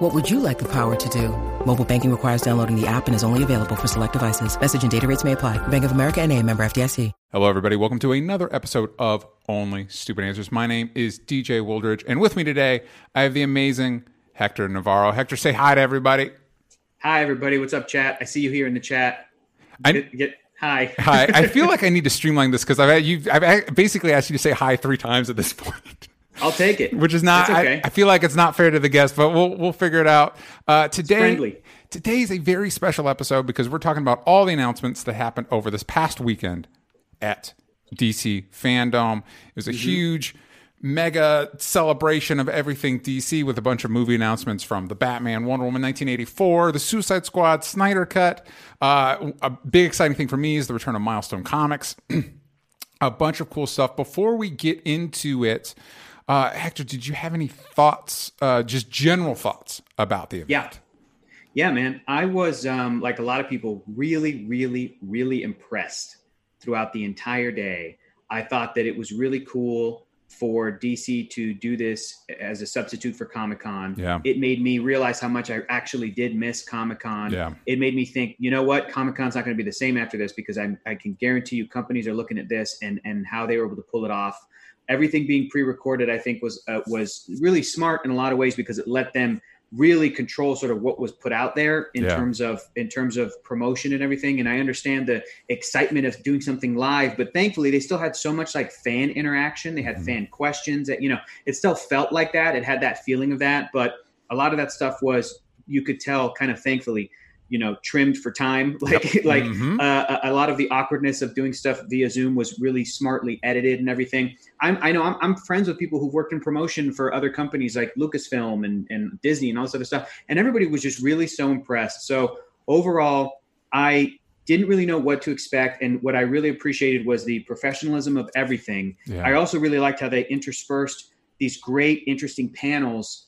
What would you like the power to do? Mobile banking requires downloading the app and is only available for select devices. Message and data rates may apply. Bank of America and a member FDIC. Hello, everybody. Welcome to another episode of Only Stupid Answers. My name is DJ Wooldridge, and with me today, I have the amazing Hector Navarro. Hector, say hi to everybody. Hi, everybody. What's up, chat? I see you here in the chat. I- Get, get- hi. Hi. I feel like I need to streamline this because I've, I've basically asked you to say hi three times at this point. I'll take it. which is not. Okay. I, I feel like it's not fair to the guest, but we'll we'll figure it out. Uh, today, friendly. today is a very special episode because we're talking about all the announcements that happened over this past weekend at DC Fandom. It was a huge. Mega celebration of everything DC with a bunch of movie announcements from the Batman, Wonder Woman 1984, the Suicide Squad, Snyder Cut. Uh, a big exciting thing for me is the return of Milestone Comics a bunch of cool stuff. Before we get into it, uh, Hector, did you have any thoughts, uh, just general thoughts about the event? Yeah. Yeah, man. I was, um, like a lot of people, really, really, really impressed throughout the entire day. I thought that it was really cool for DC to do this as a substitute for Comic Con. Yeah. It made me realize how much I actually did miss Comic Con. Yeah. It made me think, you know what, Comic Con's not going to be the same after this because I, I can guarantee you companies are looking at this and and how they were able to pull it off. Everything being pre-recorded, I think, was uh, was really smart in a lot of ways because it let them really control sort of what was put out there in Yeah. terms of in terms of promotion and everything and i understand the excitement of doing something live but thankfully they still had so much like fan interaction they had Mm-hmm. fan questions that you know it still felt like that it had that feeling of that but a lot of that stuff was you could tell kind of thankfully you know trimmed for time. Like like Mhm. uh, a a lot of the awkwardness of doing stuff via zoom was really smartly edited and everything. I'm, i know I'm, I'm friends with people who've worked in promotion for other companies like lucasfilm and, and disney and all this other stuff and everybody was just really so impressed. So overall i didn't really know what to expect and what i really appreciated was the professionalism of everything. Yeah. i also really liked how they interspersed these great interesting panels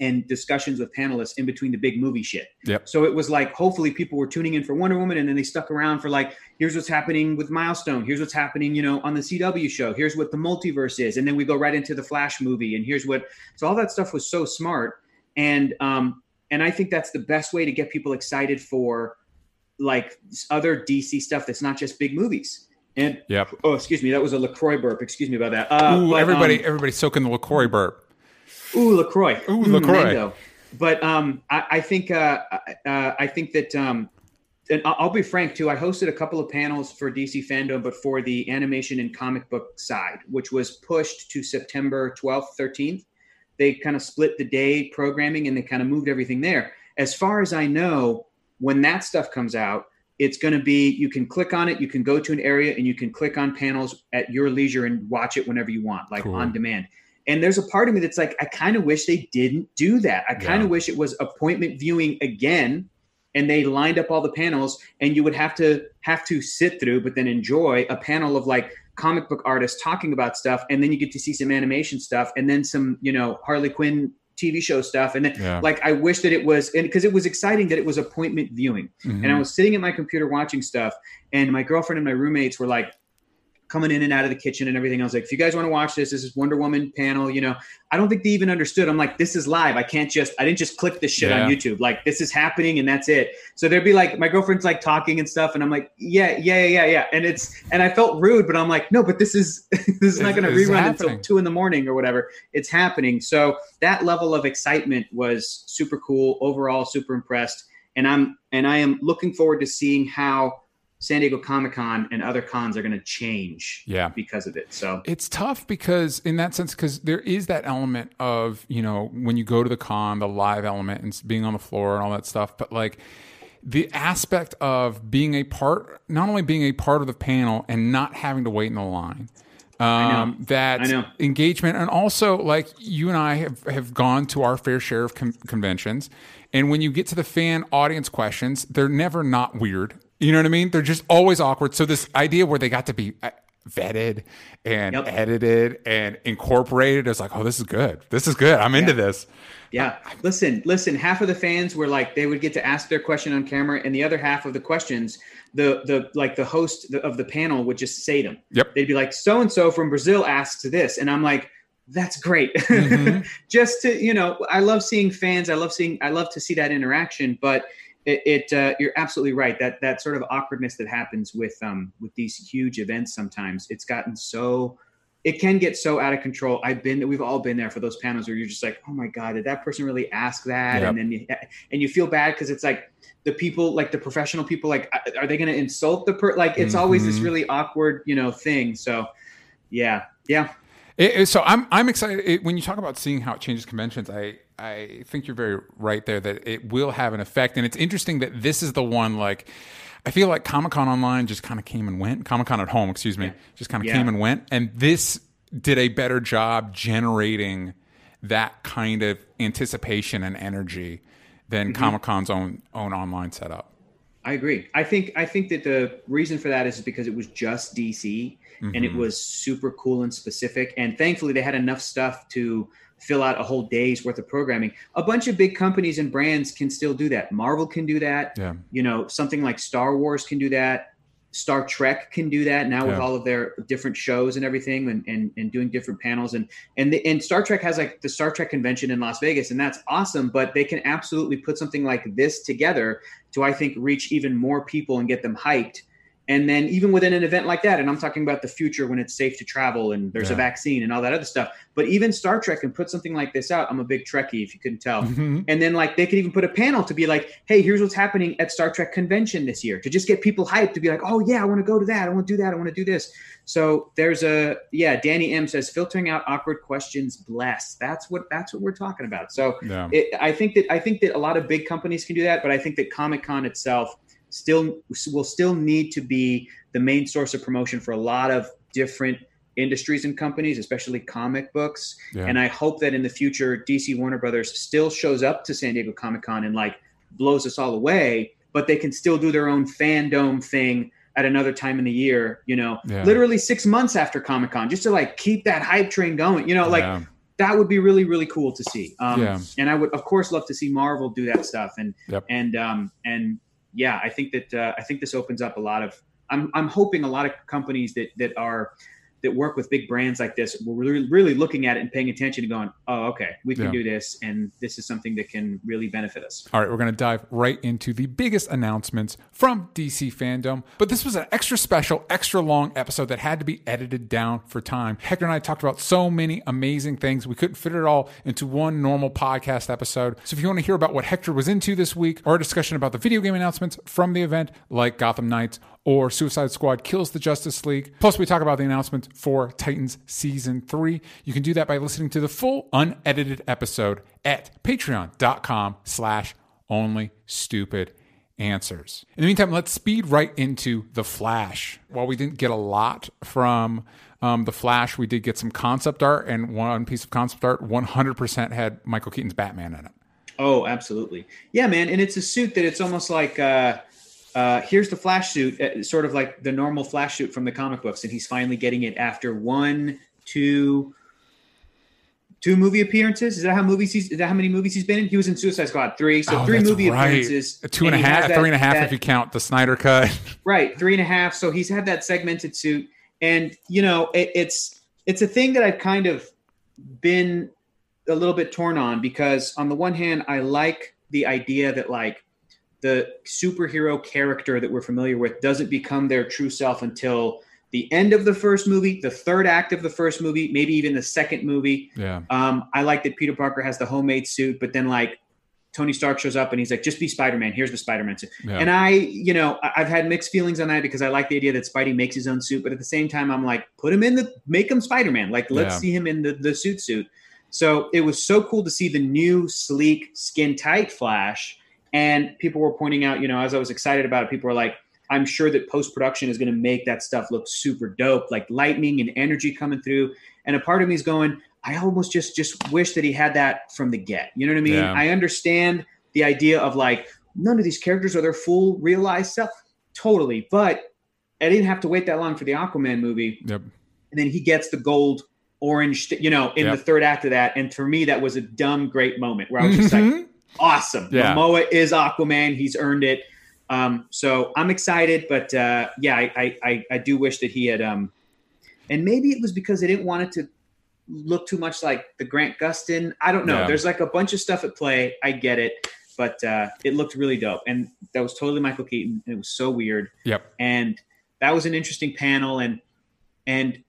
and discussions with panelists in between the big movie shit Yep. so it was like hopefully people were tuning in for Wonder Woman and then they stuck around for like here's what's happening with Milestone, here's what's happening, you know, on the CW show, here's what the multiverse is, and then we go right into the Flash movie and here's what so all that stuff was so smart and um and I think that's the best way to get people excited for like other DC stuff that's not just big movies. And Yep. oh, excuse me, that was a Lacroix burp. Excuse me about that. Uh, Ooh, but, everybody, um, everybody soaking the LaCroix burp. Ooh, Lacroix. Ooh, Mm, LaCroix. Mando. But um, I, I think uh, uh, I think that um, and I'll I'll be frank too. I hosted a couple of panels for DC fandom, but for the animation and comic book side, which was pushed to September 12th, 13th. They kind of split the day programming and they kind of moved everything there. As far as I know, when that stuff comes out, it's going to be you can click on it, you can go to an area, and you can click on panels at your leisure and watch it whenever you want, like Cool. on demand. And there's a part of me that's like, I kind of wish they didn't do that. I kind Yeah. of wish it was appointment viewing again, and they lined up all the panels, and you would have to have to sit through, but then enjoy a panel of like comic book artists talking about stuff, and then you get to see some animation stuff, and then some, you know, Harley Quinn TV show stuff, and then Yeah. like I wish that it was, and because it was exciting that it was appointment viewing Mhm. and I was sitting at my computer watching stuff, and my girlfriend and my roommates were like coming in and out of the kitchen and everything. I was like, if you guys want to watch this, this is Wonder Woman panel. You know, I don't think they even understood. I'm like, this is live. I can't just, I didn't just click this shit on YouTube. Like, this is happening and that's it. So there'd be like, my girlfriend's like talking and stuff, and I'm like, yeah, yeah, yeah, yeah, yeah. And it's, and I felt rude, but I'm like, no, but this is, this is not going to rerun happening. until two in the morning or whatever. It's happening. So that level of excitement was super cool. Overall, super impressed and I'm and I am looking forward to seeing how San Diego Comic Con and other cons are going to change Yeah. because of it. So It's tough because, in that sense, because there is that element of, you know, when you go to the con, the live element and being on the floor and all that stuff. But like the aspect of being a part, not only being a part of the panel and not having to wait in the line. Um, that engagement, and also like you and I have, have gone to our fair share of con- conventions, and when you get to the fan audience questions, they're never not weird. You know what I mean? They're just always awkward. So this idea where they got to be uh, vetted and Yep. edited and incorporated is like, oh, this is good. This is good. I'm into this. Yeah. Listen, listen, half of the fans were like they would get to ask their question on camera and the other half of the questions the the like the host of the panel would just say them. Yep. They'd be like so and so from Brazil asks this and I'm like that's great. Mhm. just to, you know, I love seeing fans. I love seeing I love to see that interaction, but it, it uh, you're absolutely right that that sort of awkwardness that happens with um with these huge events sometimes it's gotten so it can get so out of control. I've been, we've all been there for those panels where you're just like, oh my god, did that person really ask that? Yep. And then you, and you feel bad because it's like the people, like the professional people, like are they going to insult the per? Like it's always this Mhm. really awkward, you know, thing. So yeah, yeah, It- it- so I'm I'm excited it, when you talk about seeing how it changes conventions. I I think you're very right there that it will have an effect, and it's interesting that this is the one like. I feel like Comic Con online just kind of came and went. Comic Con at home, excuse me, just kind of Yeah. came and went. And this did a better job generating that kind of anticipation and energy than Mm-hmm. Comic Con's own own online setup. I agree. I think I think that the reason for that is because it was just DC and it Mhm. was super cool and specific. And thankfully, they had enough stuff to fill out a whole day's worth of programming. A bunch of big companies and brands can still do that. Marvel can do that. Yeah. You know, something like Star Wars can do that. Star Trek can do that now with all of their different shows and everything and, and, and doing different panels. And, and, the, and Star Trek has like the Star Trek convention in Las Vegas and that's awesome, but they can absolutely put something like this together to, I think, reach even more people and get them hyped. And then even within an event like that, and I'm talking about the future when it's safe to travel and there's a vaccine and all that other stuff. But even Star Trek can put something like this out. I'm a big Trekkie, if you couldn't tell. Mhm. And then like they could even put a panel to be like, hey, here's what's happening at Star Trek convention this year to just get people hyped to be like, oh yeah, I want to go to that. I want to do that. I want to do this. So there's a yeah, Danny M says filtering out awkward questions bless. That's what that's what we're talking about. So Yeah. it, I think that I think that a lot of big companies can do that, but I think that Comic Con itself still will still need to be the main source of promotion for a lot of different industries and companies, especially comic books. Yeah. And I hope that in the future, DC Warner Brothers still shows up to San Diego Comic Con and like blows us all away, but they can still do their own fandom thing at another time in the year, you know, Yeah. literally six months after Comic Con, just to like keep that hype train going, you know, like Yeah. that would be really, really cool to see. Um. And I would, of course, love to see Marvel do that stuff. And, Yep. and, um, and yeah, I think that, uh, I think this opens up a lot of, I'm, I'm hoping a lot of companies that, that are, that work with big brands like this, we're really, really looking at it and paying attention and going, oh, okay, we can Yeah. do this. And this is something that can really benefit us. All right, we're going to dive right into the biggest announcements from DC fandom. But this was an extra special, extra long episode that had to be edited down for time. Hector and I talked about so many amazing things. We couldn't fit it all into one normal podcast episode. So if you want to hear about what Hector was into this week or a discussion about the video game announcements from the event, like Gotham Knights or Suicide Squad Kills the Justice League, plus we talk about the announcement for Titans Season 3, you can do that by listening to the full unedited episode at patreon.com slash only stupid answers. In the meantime, let's speed right into The Flash. While we didn't get a lot from um, The Flash, we did get some concept art, and one piece of concept art 100% had Michael Keaton's Batman in it. Oh, absolutely. Yeah, man. And it's a suit that it's almost like, uh, uh, here's the Flash suit, uh, sort of like the normal Flash suit from the comic books, and he's finally getting it after one, two, two movie appearances. Is that how movies? He's, is that how many movies he's been in? He was in Suicide Squad three, so Oh, three movie right. appearances. Two and a half, that- three and a half that- if you count the Snyder cut. Right, three and a half. So he's had that segmented suit, and you know, it, it's it's a thing that I've kind of been a little bit torn on because on the one hand, I like the idea that like the superhero character that we're familiar with doesn't become their true self until the end of the first movie, the third act of the first movie, maybe even the second movie. yeah. Um, I like that Peter Parker has the homemade suit, but then like Tony Stark shows up and he's like, just be Spider Man. Here's the Spider Man suit. Yeah. And I, you know, I've had mixed feelings on that because I like the idea that Spidey makes his own suit, but at the same time, I'm like, put him in the, make him Spider Man. Like, let's Yeah. see him in the, the suit suit. So it was so cool to see the new sleek, skin tight Flash. And people were pointing out, you know, as I was excited about it, people were like, I'm sure that post production is going to make that stuff look super dope, like lightning and energy coming through. And a part of me is going, I almost just just wish that he had that from the get. You know what I mean? Yeah. I understand the idea of like none of these characters are their full realized self. totally. But I didn't have to wait that long for the Aquaman movie. Yep. And then he gets the gold orange, you know, in Yep. the third act of that. And for me, that was a dumb, great moment where I was just like, Mhm. Awesome. Yeah. Momoa is Aquaman. He's earned it. Um, so I'm excited, but uh, yeah, I, I, I, I do wish that he had. Um, and maybe it was because they didn't want it to look too much like the Grant Gustin. I don't know. Yeah. There's like a bunch of stuff at play. I get it, but uh, it looked really dope, and that was totally Michael Keaton, and it was so weird Yep. and that was an interesting panel and and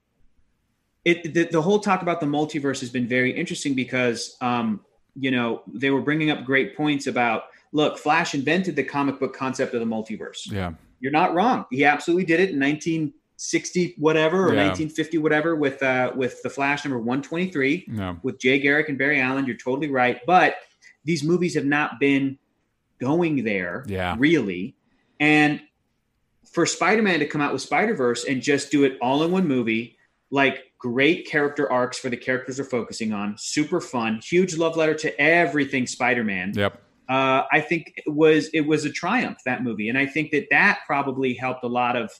it the, the whole talk about the multiverse has been very interesting because um you know they were bringing up great points about look flash invented the comic book concept of the multiverse Yeah. you're not wrong he absolutely did it in 1960 whatever or Yeah. 1950 whatever with uh with the flash number 123 No. with Jay Garrick and Barry Allen. You're totally right. But these movies have not been going there, Yeah. really. And for Spider Man to come out with Spider Verse and just do it all in one movie, like great character arcs for the characters they're focusing on, super fun, huge love letter to everything Spider Man. Yep. Uh, I think it was it was a triumph that movie, and I think that that probably helped a lot of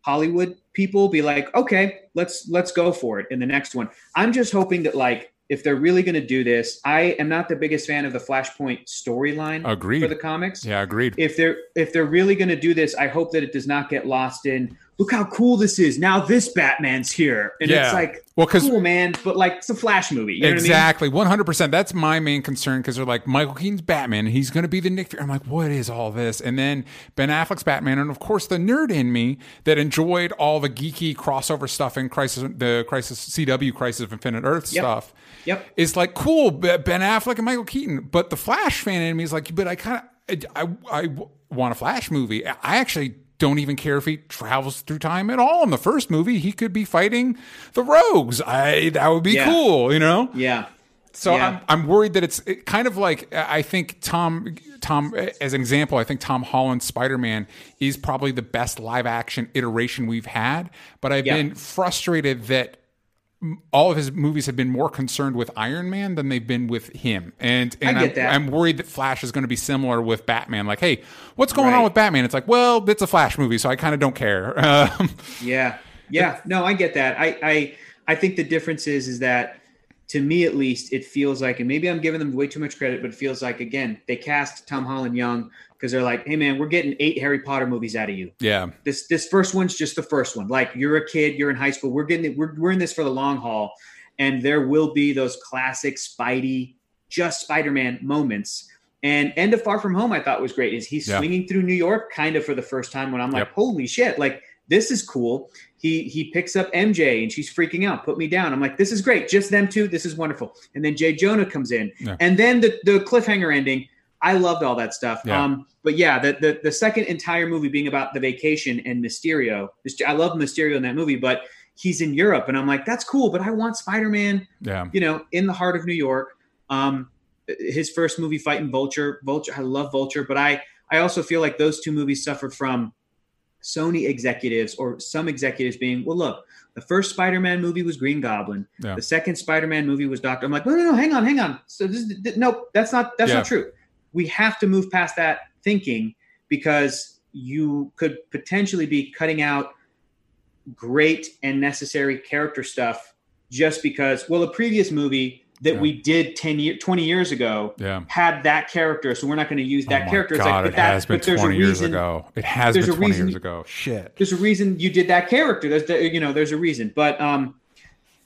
Hollywood people be like, okay, let's let's go for it in the next one. I'm just hoping that like if they're really going to do this, I am not the biggest fan of the Flashpoint storyline Agreed. for the comics. Yeah. Agreed. If they're if they're really going to do this, I hope that it does not get lost in look how cool this is. Now this Batman's here, and Yeah. it's like Well, 'cause- cool, man, but like it's a Flash movie. You know what I mean? exactly, one hundred percent. That's my main concern because they're like Michael Keaton's Batman, he's going to be the Nick. Fury. I'm like, what is all this? And then Ben Affleck's Batman, and of course the nerd in me that enjoyed all the geeky crossover stuff in Crisis, the Crisis CW Crisis of Infinite Earth Yep. stuff. Yep. Is like cool, Ben Affleck and Michael Keaton. But the Flash fan in me is like, but I kind of, I, I want a Flash movie. I actually don't even care if he travels through time at all. In the first movie, he could be fighting the Rogues. I that would be Yeah. cool, you know. Yeah. So Yeah. I'm, I'm worried that it's kind of like I think Tom Tom as an example I think Tom Holland's Spider Man is probably the best live action iteration we've had, but I've Yeah. been frustrated that all of his movies have been more concerned with Iron Man than they've been with him, and and that. I'm worried that Flash is going to be similar with Batman. Like, hey, what's going on with Batman? It's like, well, it's a Flash movie, so I kind of don't care. Um, Yeah, yeah. No, I get that. I, I, I think the difference is, is that to me at least, it feels like, and maybe I'm giving them way too much credit, but it feels like again they cast Tom Holland young because they're like, hey man, we're getting eight Harry Potter movies out of you. yeah, This this first one's just the first one. Like you're a kid, you're in high school. We're getting. We're we're in this for the long haul, and there will be those classic Spidey, just Spider-Man moments. And End of Far From Home, I thought was great. Is he's Yeah. swinging through New York kind of for the first time when I'm like, Yep. holy shit, like this is cool. He he picks up MJ and she's freaking out. Put me down. I'm like, this is great. Just them two. This is wonderful. And then Jay Jonah comes in, Yeah. and then the the cliffhanger ending. I loved all that stuff. Yeah. Um, but yeah, the, the the second entire movie being about the vacation and Mysterio. I love Mysterio in that movie, but he's in Europe, and I'm like, that's cool. But I want Spider-Man, yeah, you know, in the heart of New York. Um, his first movie fighting Vulture. Vulture, I love Vulture, but I I also feel like those two movies suffered from Sony executives or some executives being, well, look, the first Spider-Man movie was Green Goblin. Yeah. The second Spider-Man movie was Doctor. I'm like, no, no, no, hang on, hang on. So this is th- no, that's not that's Yeah. not true. We have to move past that thinking because you could potentially be cutting out great and necessary character stuff just because well, a previous movie that Yeah. we did 10 year 20 years ago yeah. had that character, so we're not going to use that oh my character. It's God, like, it that- has been but there's a twenty years reason- ago. It has been twenty reason- years ago. Shit. there's a reason you did that character. There's the, you know there's a reason. But um,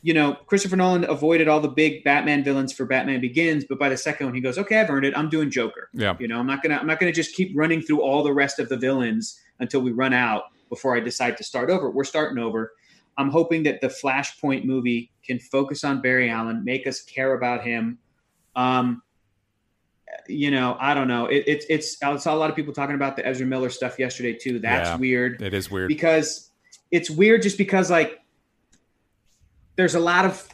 you know Christopher Nolan avoided all the big Batman villains for Batman Begins, but by the second one he goes, okay, I've earned it. I'm doing Joker. Yeah. You know I'm not gonna I'm not gonna just keep running through all the rest of the villains until we run out before I decide to start over. We're starting over. I'm hoping that the Flashpoint movie can focus on Barry Allen, make us care about him. Um, you know, I don't know. It, it's it's I saw a lot of people talking about the Ezra Miller stuff yesterday too. That's Yeah. weird It is weird. because it's weird just because like there's a lot of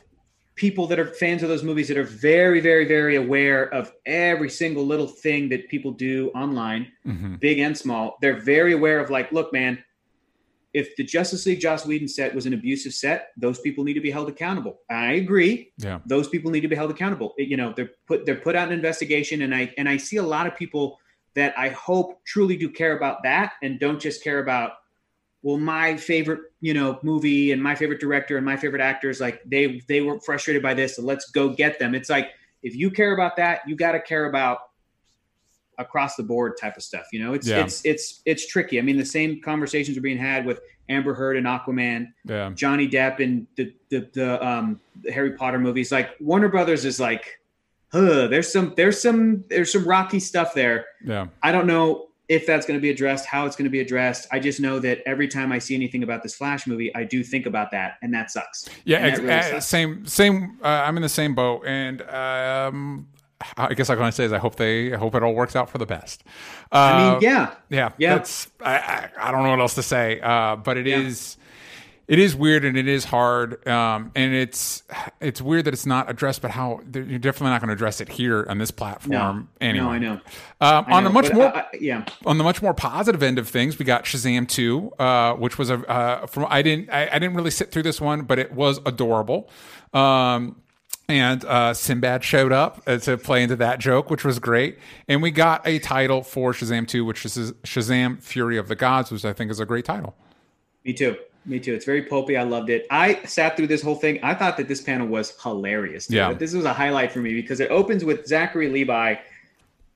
people that are fans of those movies that are very very very aware of every single little thing that people do online Mhm. big and small they're very aware of like look man if the justice league joss whedon set was an abusive set those people need to be held accountable i agree Yeah. those people need to be held accountable you know they're put they're put out an investigation and i and i see a lot of people that I hope truly do care about that and don't just care about well my favorite you know movie and my favorite director and my favorite actors like they they were frustrated by this so let's go get them it's like if you care about that you got to care about across the board type of stuff you know it's Yeah. it's it's it's tricky i mean the same conversations are being had with amber heard and aquaman Yeah. johnny depp and the the, the um the harry potter movies like warner brothers is like huh, there's some there's some there's some rocky stuff there Yeah. I don't know if that's going to be addressed, how it's going to be addressed. I just know that every time I see anything about this Flash movie, I do think about that, and that sucks. Yeah, ex- that really uh, sucks. same, same. Uh, I'm in the same boat, and um, I guess all I can say is I hope they, I hope it all works out for the best. Uh, I mean, yeah, yeah, Yeah. That's I, I, I don't know what else to say, uh, but it Yeah. is, it is weird and it is hard, um, and it's it's weird that it's not addressed. But how you're definitely not going to address it here on this platform anyway. no, I know. Um, I on know, a much more I- I- yeah, on the much more positive end of things, we got Shazam two, uh, which was a uh, from I didn't I, I didn't really sit through this one, but it was adorable. Um, and uh, Sinbad showed up uh, to play into that joke, which was great. And we got a title for Shazam two, which is Shazam Fury of the Gods, which I think is a great title. me too. Me too. It's very pulpy. I loved it. I sat through this whole thing. I thought that this panel was hilarious. dude. Yeah. That This was a highlight for me because it opens with Zachary Levi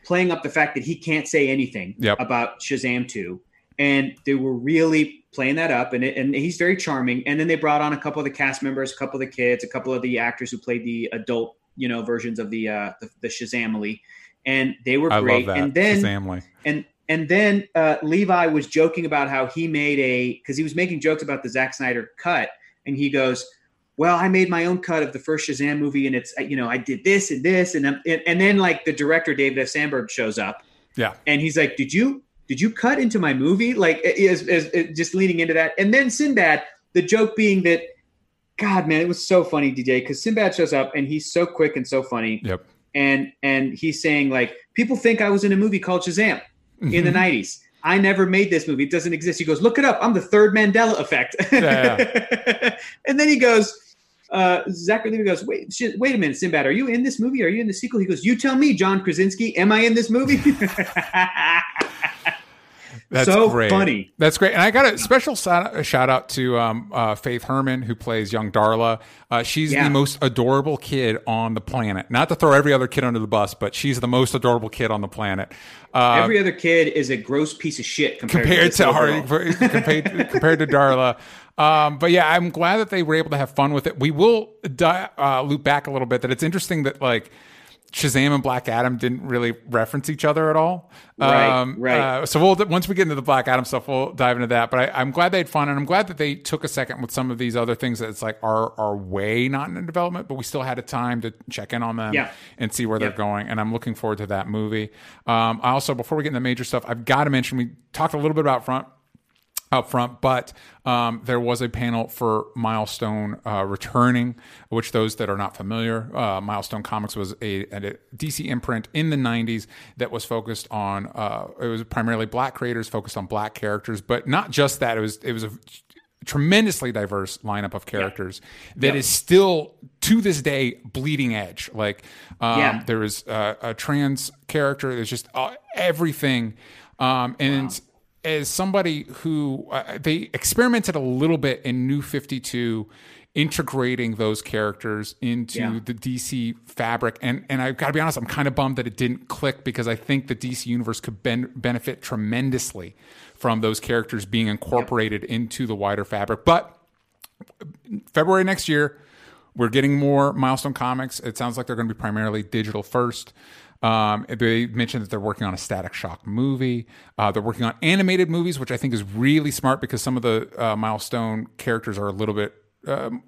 playing up the fact that he can't say anything Yep. about Shazam 2. And they were really playing that up, and, it, and he's very charming. And then they brought on a couple of the cast members, a couple of the kids, a couple of the actors who played the adult, you know, versions of the uh, the, the Shazamily, and they were I great. And then Shazamly. and and then uh, Levi was joking about how he made a because he was making jokes about the Zack Snyder cut, and he goes, "Well, I made my own cut of the first Shazam movie, and it's you know I did this and this and um, and, and then like the director David F. Sandberg shows up, Yeah. and he's like, "Did you did you cut into my movie?" Like is is just leaning into that, and then Sinbad, the joke being that. God, man, it was so funny, DJ, because Sinbad shows up and he's so quick and so funny Yep. and and he's saying like people think I was in a movie called Shazam in Mm-hmm. the '90s. I never made this movie; it doesn't exist. He goes, look it up. I'm the third Mandela effect. Yeah, and then he goes, uh, Zachary Levi goes, wait, sh- wait a minute, Sinbad, are you in this movie? Are you in the sequel? He goes, you tell me, John Krasinski, am I in this movie? That's So great. funny. That's great. And I got a special shout out to um, uh, Faith Herman, who plays young Darla. Uh, she's Yeah. the most adorable kid on the planet. Not to throw every other kid under the bus, but she's the most adorable kid on the planet. Uh, Every other kid is a gross piece of shit compared, compared to, to compared, compared to Darla. Um, but yeah, I'm glad that they were able to have fun with it. We will di- uh, loop back a little bit. That it's interesting that like Shazam and Black Adam didn't really reference each other at all. Right, right. Uh, so we'll once we get into the Black Adam stuff, we'll dive into that. But I, I'm glad they had fun, and I'm glad that they took a second with some of these other things that it's like are are way not in development, but we still had a time to check in on them Yeah. and see where Yeah. they're going. And I'm looking forward to that movie. Um, I also, before we get into the major stuff, I've got to mention we talked a little bit about front up front, but um, there was a panel for Milestone uh, returning, which those that are not familiar, uh, Milestone Comics was a, a DC imprint in the '90s that was focused on. Uh, it was primarily black creators, focused on black characters, but not just that. It was it was a tremendously diverse lineup of characters that is still to this day bleeding edge. Like um, Yeah. there uh, a trans character. There's just uh, everything, um, and as somebody who uh, they experimented a little bit in New Fifty Two. Integrating those characters into Yeah. the DC fabric, and and I've got to be honest, I'm kind of bummed that it didn't click because I think the DC universe could ben- benefit tremendously from those characters being incorporated into the wider fabric. But February next year, we're getting more milestone comics. It sounds like they're going to be primarily digital first. Um, they mentioned that they're working on a Static Shock movie. Uh, they're working on animated movies, which I think is really smart because some of the uh, milestone characters are a little bit um,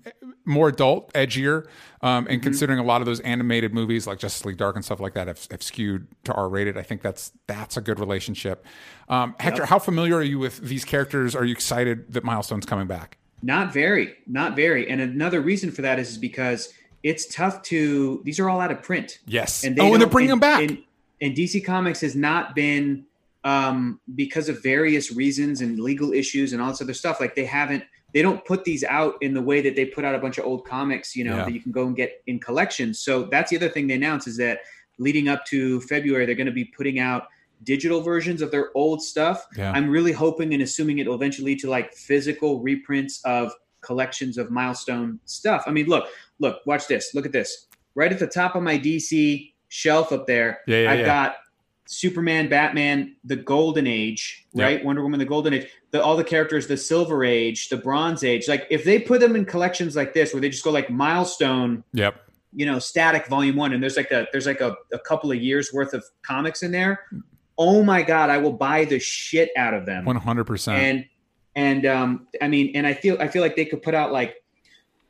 more adult, edgier, um, and considering a lot of those animated movies like Justice League Dark and stuff like that have, have skewed to R rated, I think that's that's a good relationship. Um, Hector, how familiar are you with these characters? Are you excited that Milestone's coming back? Not very, not very. And another reason for that is, is because it's tough to. These are all out of print. Yes. they oh, and they're bringing them back. And, and DC Comics has not been um, because of various reasons and legal issues and all this other stuff. Like they haven't. They don't put these out in the way that they put out a bunch of old comics. You know Yeah. that you can go and get in collections. So that's the other thing they announced is that leading up to February, they're going to be putting out digital versions of their old stuff. Yeah. I'm really hoping and assuming it will eventually lead to like physical reprints of collections of milestone stuff. I mean, look, look, watch this. Look at this. Right at the top of my DC shelf up there, Yeah, yeah, I've yeah. got Superman, Batman, the Golden Age, right? Wonder Woman, the Golden Age. The, all the characters, the Silver Age, the Bronze Age. Like if they put them in collections like this, where they just go like milestone, Yep. you know, static volume one, and there's like a there's like a, a couple of years worth of comics in there. Oh my god, I will buy the shit out of them. One hundred percent. And and um, I mean, and I feel I feel like they could put out like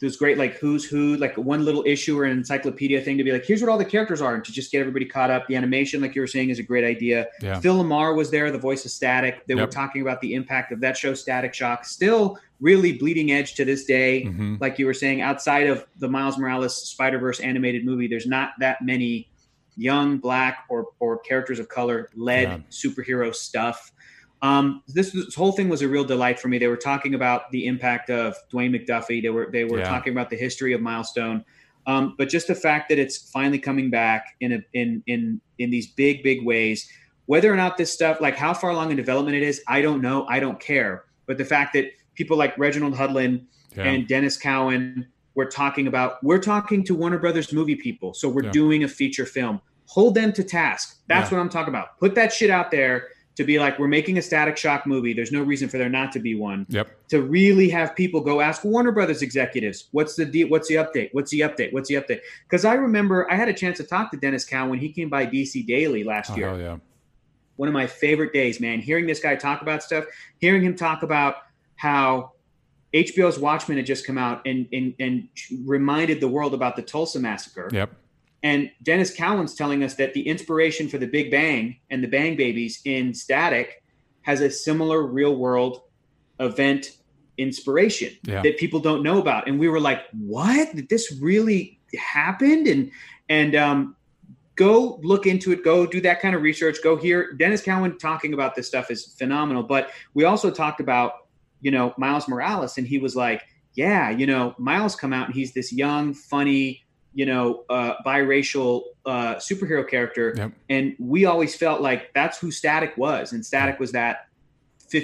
those great like who's who, like one little issue or an encyclopedia thing to be like, here's what all the characters are, and to just get everybody caught up. The animation, like you were saying, is a great idea. Yeah. Phil LaMarr was there, the voice of Static. They were talking about the impact of that show, Static Shock. Still really bleeding edge to this day. Mhm. Like you were saying, outside of the Miles Morales Spider Verse animated movie, there's not that many young black or or characters of color led Yeah. superhero stuff. Um, this, this whole thing was a real delight for me. They were talking about the impact of Dwayne McDuffie. They were they were Yeah. talking about the history of Milestone. Um, but just the fact that it's finally coming back in a, in in in these big big ways. Whether or not this stuff, like how far along in development it is, I don't know. I don't care. But the fact that people like Reginald Hudlin Yeah. and Denys Cowan were talking about, we're talking to Warner Brothers movie people, so we're Yeah. doing a feature film. Hold them to task. That's what I'm talking about. Put that shit out there to be like, we're making a Static Shock movie. There's no reason for there not to be one Yep. to really have people go ask Warner Brothers executives, what's the deal? What's the update? What's the update? What's the update? Because I remember I had a chance to talk to Denys Cowan when he came by DC Daily last Oh, year. hell yeah. One of my favorite days, man. Hearing this guy talk about stuff, hearing him talk about how HBO's Watchmen had just come out and and, and reminded the world about the Tulsa massacre. Yep. And Denys Cowan's telling us that the inspiration for the Big Bang and the Bang Babies in Static has a similar real world event inspiration Yeah. that people don't know about. And we were like, what? Did this really happened? And and um go look into it, go do that kind of research, go here Denys Cowan talking about this stuff is phenomenal. But we also talked about, you know, Miles Morales, and he was like, Yeah, you know, Miles come out and he's this young, funny, you know, uh, biracial uh, superhero character, Yep. and we always felt like that's who Static was, and Static was that.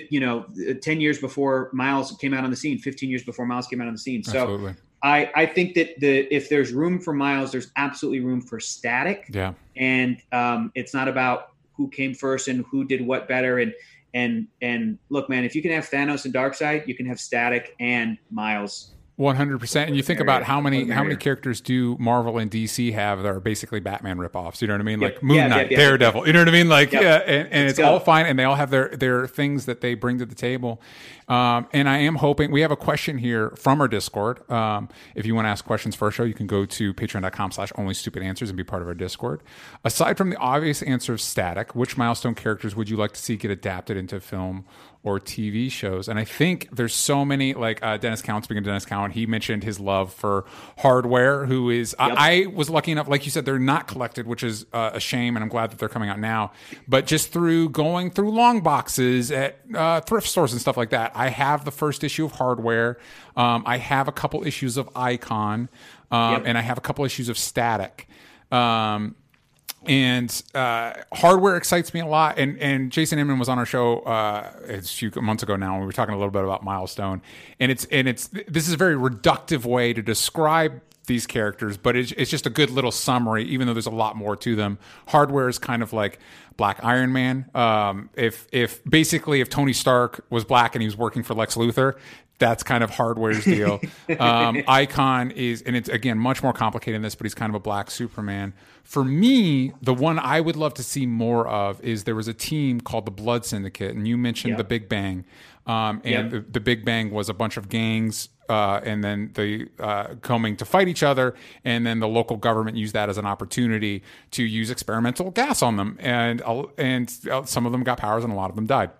You know, ten years before Miles came out on the scene, fifteen years before Miles came out on the scene. So Absolutely. I, I think that the if there's room for Miles, there's absolutely room for Static, Yeah. and um, it's not about who came first and who did what better. And and and look, man, if you can have Thanos and Darkseid, you can have Static and Miles. One hundred percent, and you think about how many how many characters do Marvel and DC have that are basically Batman ripoffs? You know what I mean? Yep. Like Moon Yeah, Knight, Daredevil. You know what I mean? Like Yep. yeah, and, and it's all fine, and they all have their their things that they bring to the table. Um, and I am hoping we have a question here from our Discord. Um, if you want to ask questions for our show, you can go to patreon.com slash only stupid answers and be part of our Discord. Aside from the obvious answer of static, which milestone characters would you like to see get adapted into film or TV shows? And I think there's so many, like uh, Denys Cowan, speaking of Denys Cowan, he mentioned his love for hardware, who is, Yep. I, I was lucky enough, like you said, they're not collected, which is uh, a shame, and I'm glad that they're coming out now. But just through going through long boxes at uh, thrift stores and stuff like that, I have the first issue of Hardware. Um, I have a couple issues of Icon, um, Yep. and I have a couple issues of Static. Um, and uh, hardware excites me a lot. And and Jason Inman was on our show uh, a few months ago now. And we were talking a little bit about Milestone, and it's and it's this is a very reductive way to describe these characters, but it's, it's just a good little summary. Even though there's a lot more to them, hardware is kind of like Black Iron Man. Um, if if basically if Tony Stark was black and he was working for Lex Luthor. That's kind of hardware's deal. Um, Icon is, and it's again much more complicated than this, but he's kind of a black Superman. For me, the one I would love to see more of is there was a team called the Blood Syndicate, and you mentioned Yep. the Big Bang. Um, and Yep. the, the Big Bang was a bunch of gangs, uh, and then they uh, coming to fight each other, and then the local government used that as an opportunity to use experimental gas on them, and uh, and uh, some of them got powers, and a lot of them died.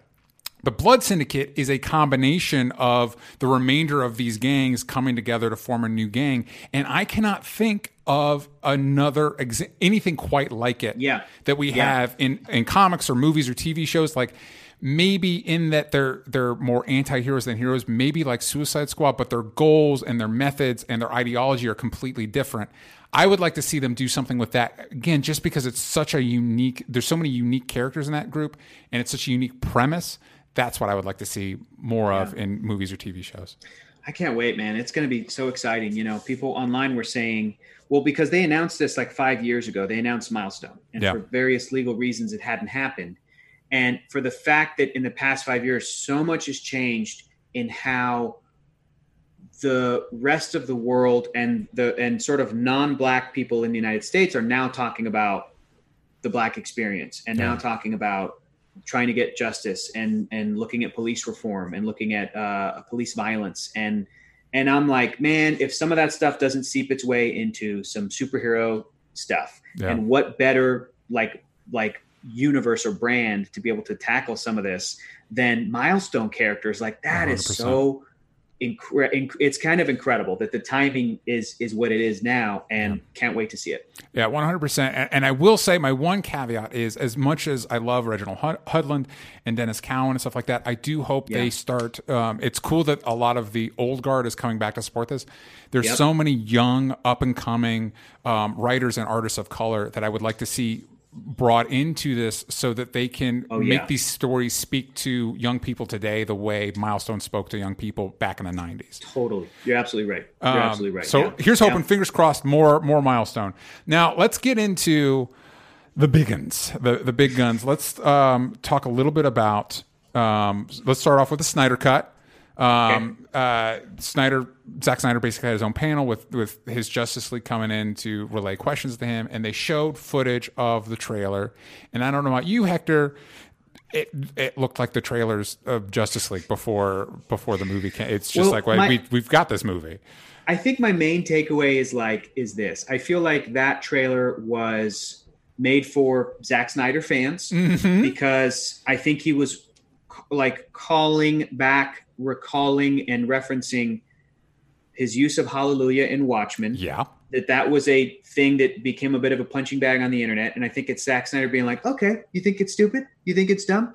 The Blood Syndicate is a combination of the remainder of these gangs coming together to form a new gang, and I cannot think of another anything quite like it. Yeah. that we Yeah. have in in comics or movies or TV shows. Like maybe in that they're they're more anti-heroes than heroes, maybe like Suicide Squad, but their goals and their methods and their ideology are completely different. I would like to see them do something with that again, just because it's such a unique. There's so many unique characters in that group, and it's such a unique premise. That's what I would like to see more yeah. of in movies or TV shows. I can't wait, man. It's going to be so exciting. You know, people online were saying, well, because they announced this like five years ago, they announced Milestone, and yeah. for various legal reasons, it hadn't happened. And for the fact that in the past five years, so much has changed in how the rest of the world and the and sort of non-black people in the United States are now talking about the black experience and yeah. now talking about trying to get justice and and looking at police reform and looking at uh, police violence and and I'm like, man, if some of that stuff doesn't seep its way into some superhero stuff, yeah. and what better like like universe or brand to be able to tackle some of this than milestone characters like that 100%. is so incre- it's kind of incredible that the timing is is what it is now and yeah. can't wait to see it yeah 100% and, i will say my one caveat is as much as i love reginald hudlin and denys cowan and stuff like that i do hope yeah. they start um, it's cool that a lot of the old guard is coming back to support this there's yep. so many young up and coming um, writers and artists of color that i would like to see brought into this so that they can oh, yeah. make these stories speak to young people today the way Milestone spoke to young people back in the 90s. Totally. You're absolutely right. You're um, absolutely right. So yeah. here's hoping, yeah. fingers crossed, more more Milestone. Now, let's get into the big guns, the, the big guns. Let's um, talk a little bit about, um, let's start off with the Snyder Cut. Um, okay. uh, Snyder, Zack Snyder basically had his own panel with with his Justice League coming in to relay questions to him, and they showed footage of the trailer. And I don't know about you, Hector. It, it looked like the trailers of Justice League before before the movie came. It's just well, like well, my, we we've got this movie. I think my main takeaway is like is this. I feel like that trailer was made for Zack Snyder fans mm-hmm. because I think he was like calling back recalling and referencing his use of hallelujah in Watchmen. Yeah. That that was a thing that became a bit of a punching bag on the internet. And I think it's Zack Snyder being like, okay, you think it's stupid? You think it's dumb?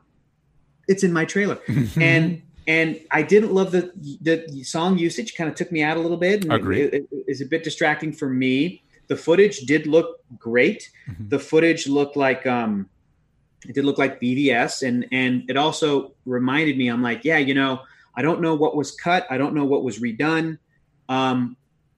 It's in my trailer. and and I didn't love the the song usage. Kind of took me out a little bit. And Agree. It, it, it is a bit distracting for me. The footage did look great. Mm-hmm. The footage looked like um, it did look like BVS, and and it also reminded me. I'm like, yeah, you know, I don't know what was cut. I don't know what was redone. Um,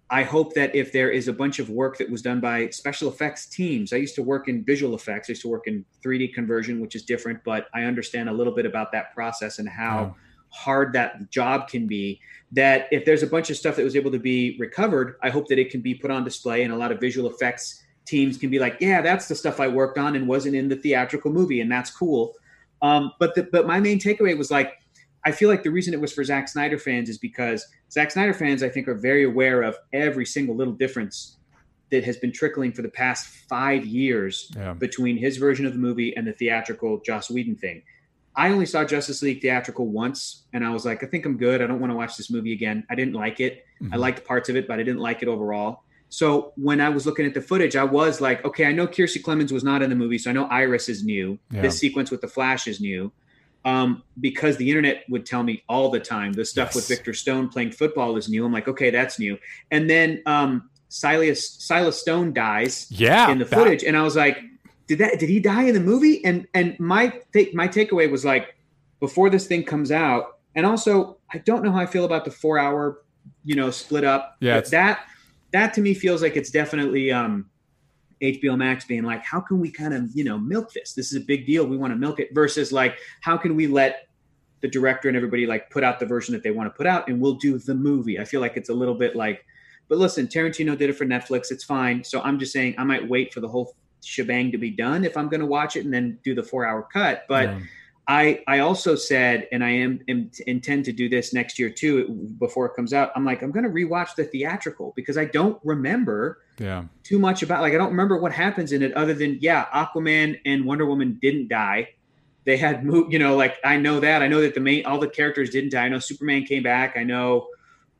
I hope that if there is a bunch of work that was done by special effects teams, I used to work in visual effects. I used to work in 3D conversion, which is different, but I understand a little bit about that process and how hard that job can be. That if there's a bunch of stuff that was able to be recovered, I hope that it can be put on display and a lot of visual effects teams can be like, yeah, that's the stuff I worked on and wasn't in the theatrical movie, and that's cool. Um, but the, but my main takeaway was like, I feel like the reason it was for Zack Snyder fans is because Zack Snyder fans, I think, are very aware of every single little difference that has been trickling for the past five years yeah. between his version of the movie and the theatrical Joss Whedon thing. I only saw Justice League theatrical once, and I was like, I think I'm good. I don't want to watch this movie again. I didn't like it. Mm-hmm. I liked parts of it, but I didn't like it overall. So when I was looking at the footage, I was like, okay, I know Kiersey Clemons was not in the movie, so I know Iris is new. Yeah. This sequence with the Flash is new um, because the internet would tell me all the time the stuff yes. with Victor Stone playing football is new. I'm like, okay, that's new. And then um, Silas Silas Stone dies, yeah, in the that... footage, and I was like, did that? Did he die in the movie? And and my th- my takeaway was like, before this thing comes out, and also I don't know how I feel about the four hour, you know, split up. Yeah, that that to me feels like it's definitely um, HBO Max being like, how can we kind of, you know, milk this? This is a big deal. We want to milk it versus like, how can we let the director and everybody like put out the version that they want to put out and we'll do the movie. I feel like it's a little bit like, but listen, Tarantino did it for Netflix. It's fine. So I'm just saying I might wait for the whole shebang to be done if I'm going to watch it and then do the four hour cut. But yeah. I I also said, and I am, am, intend to do this next year too before it comes out. I'm like, I'm going to rewatch the theatrical because I don't remember yeah. too much about. Like, I don't remember what happens in it other than yeah, Aquaman and Wonder Woman didn't die. They had moved, you know, like I know that. I know that the main all the characters didn't die. I know Superman came back. I know,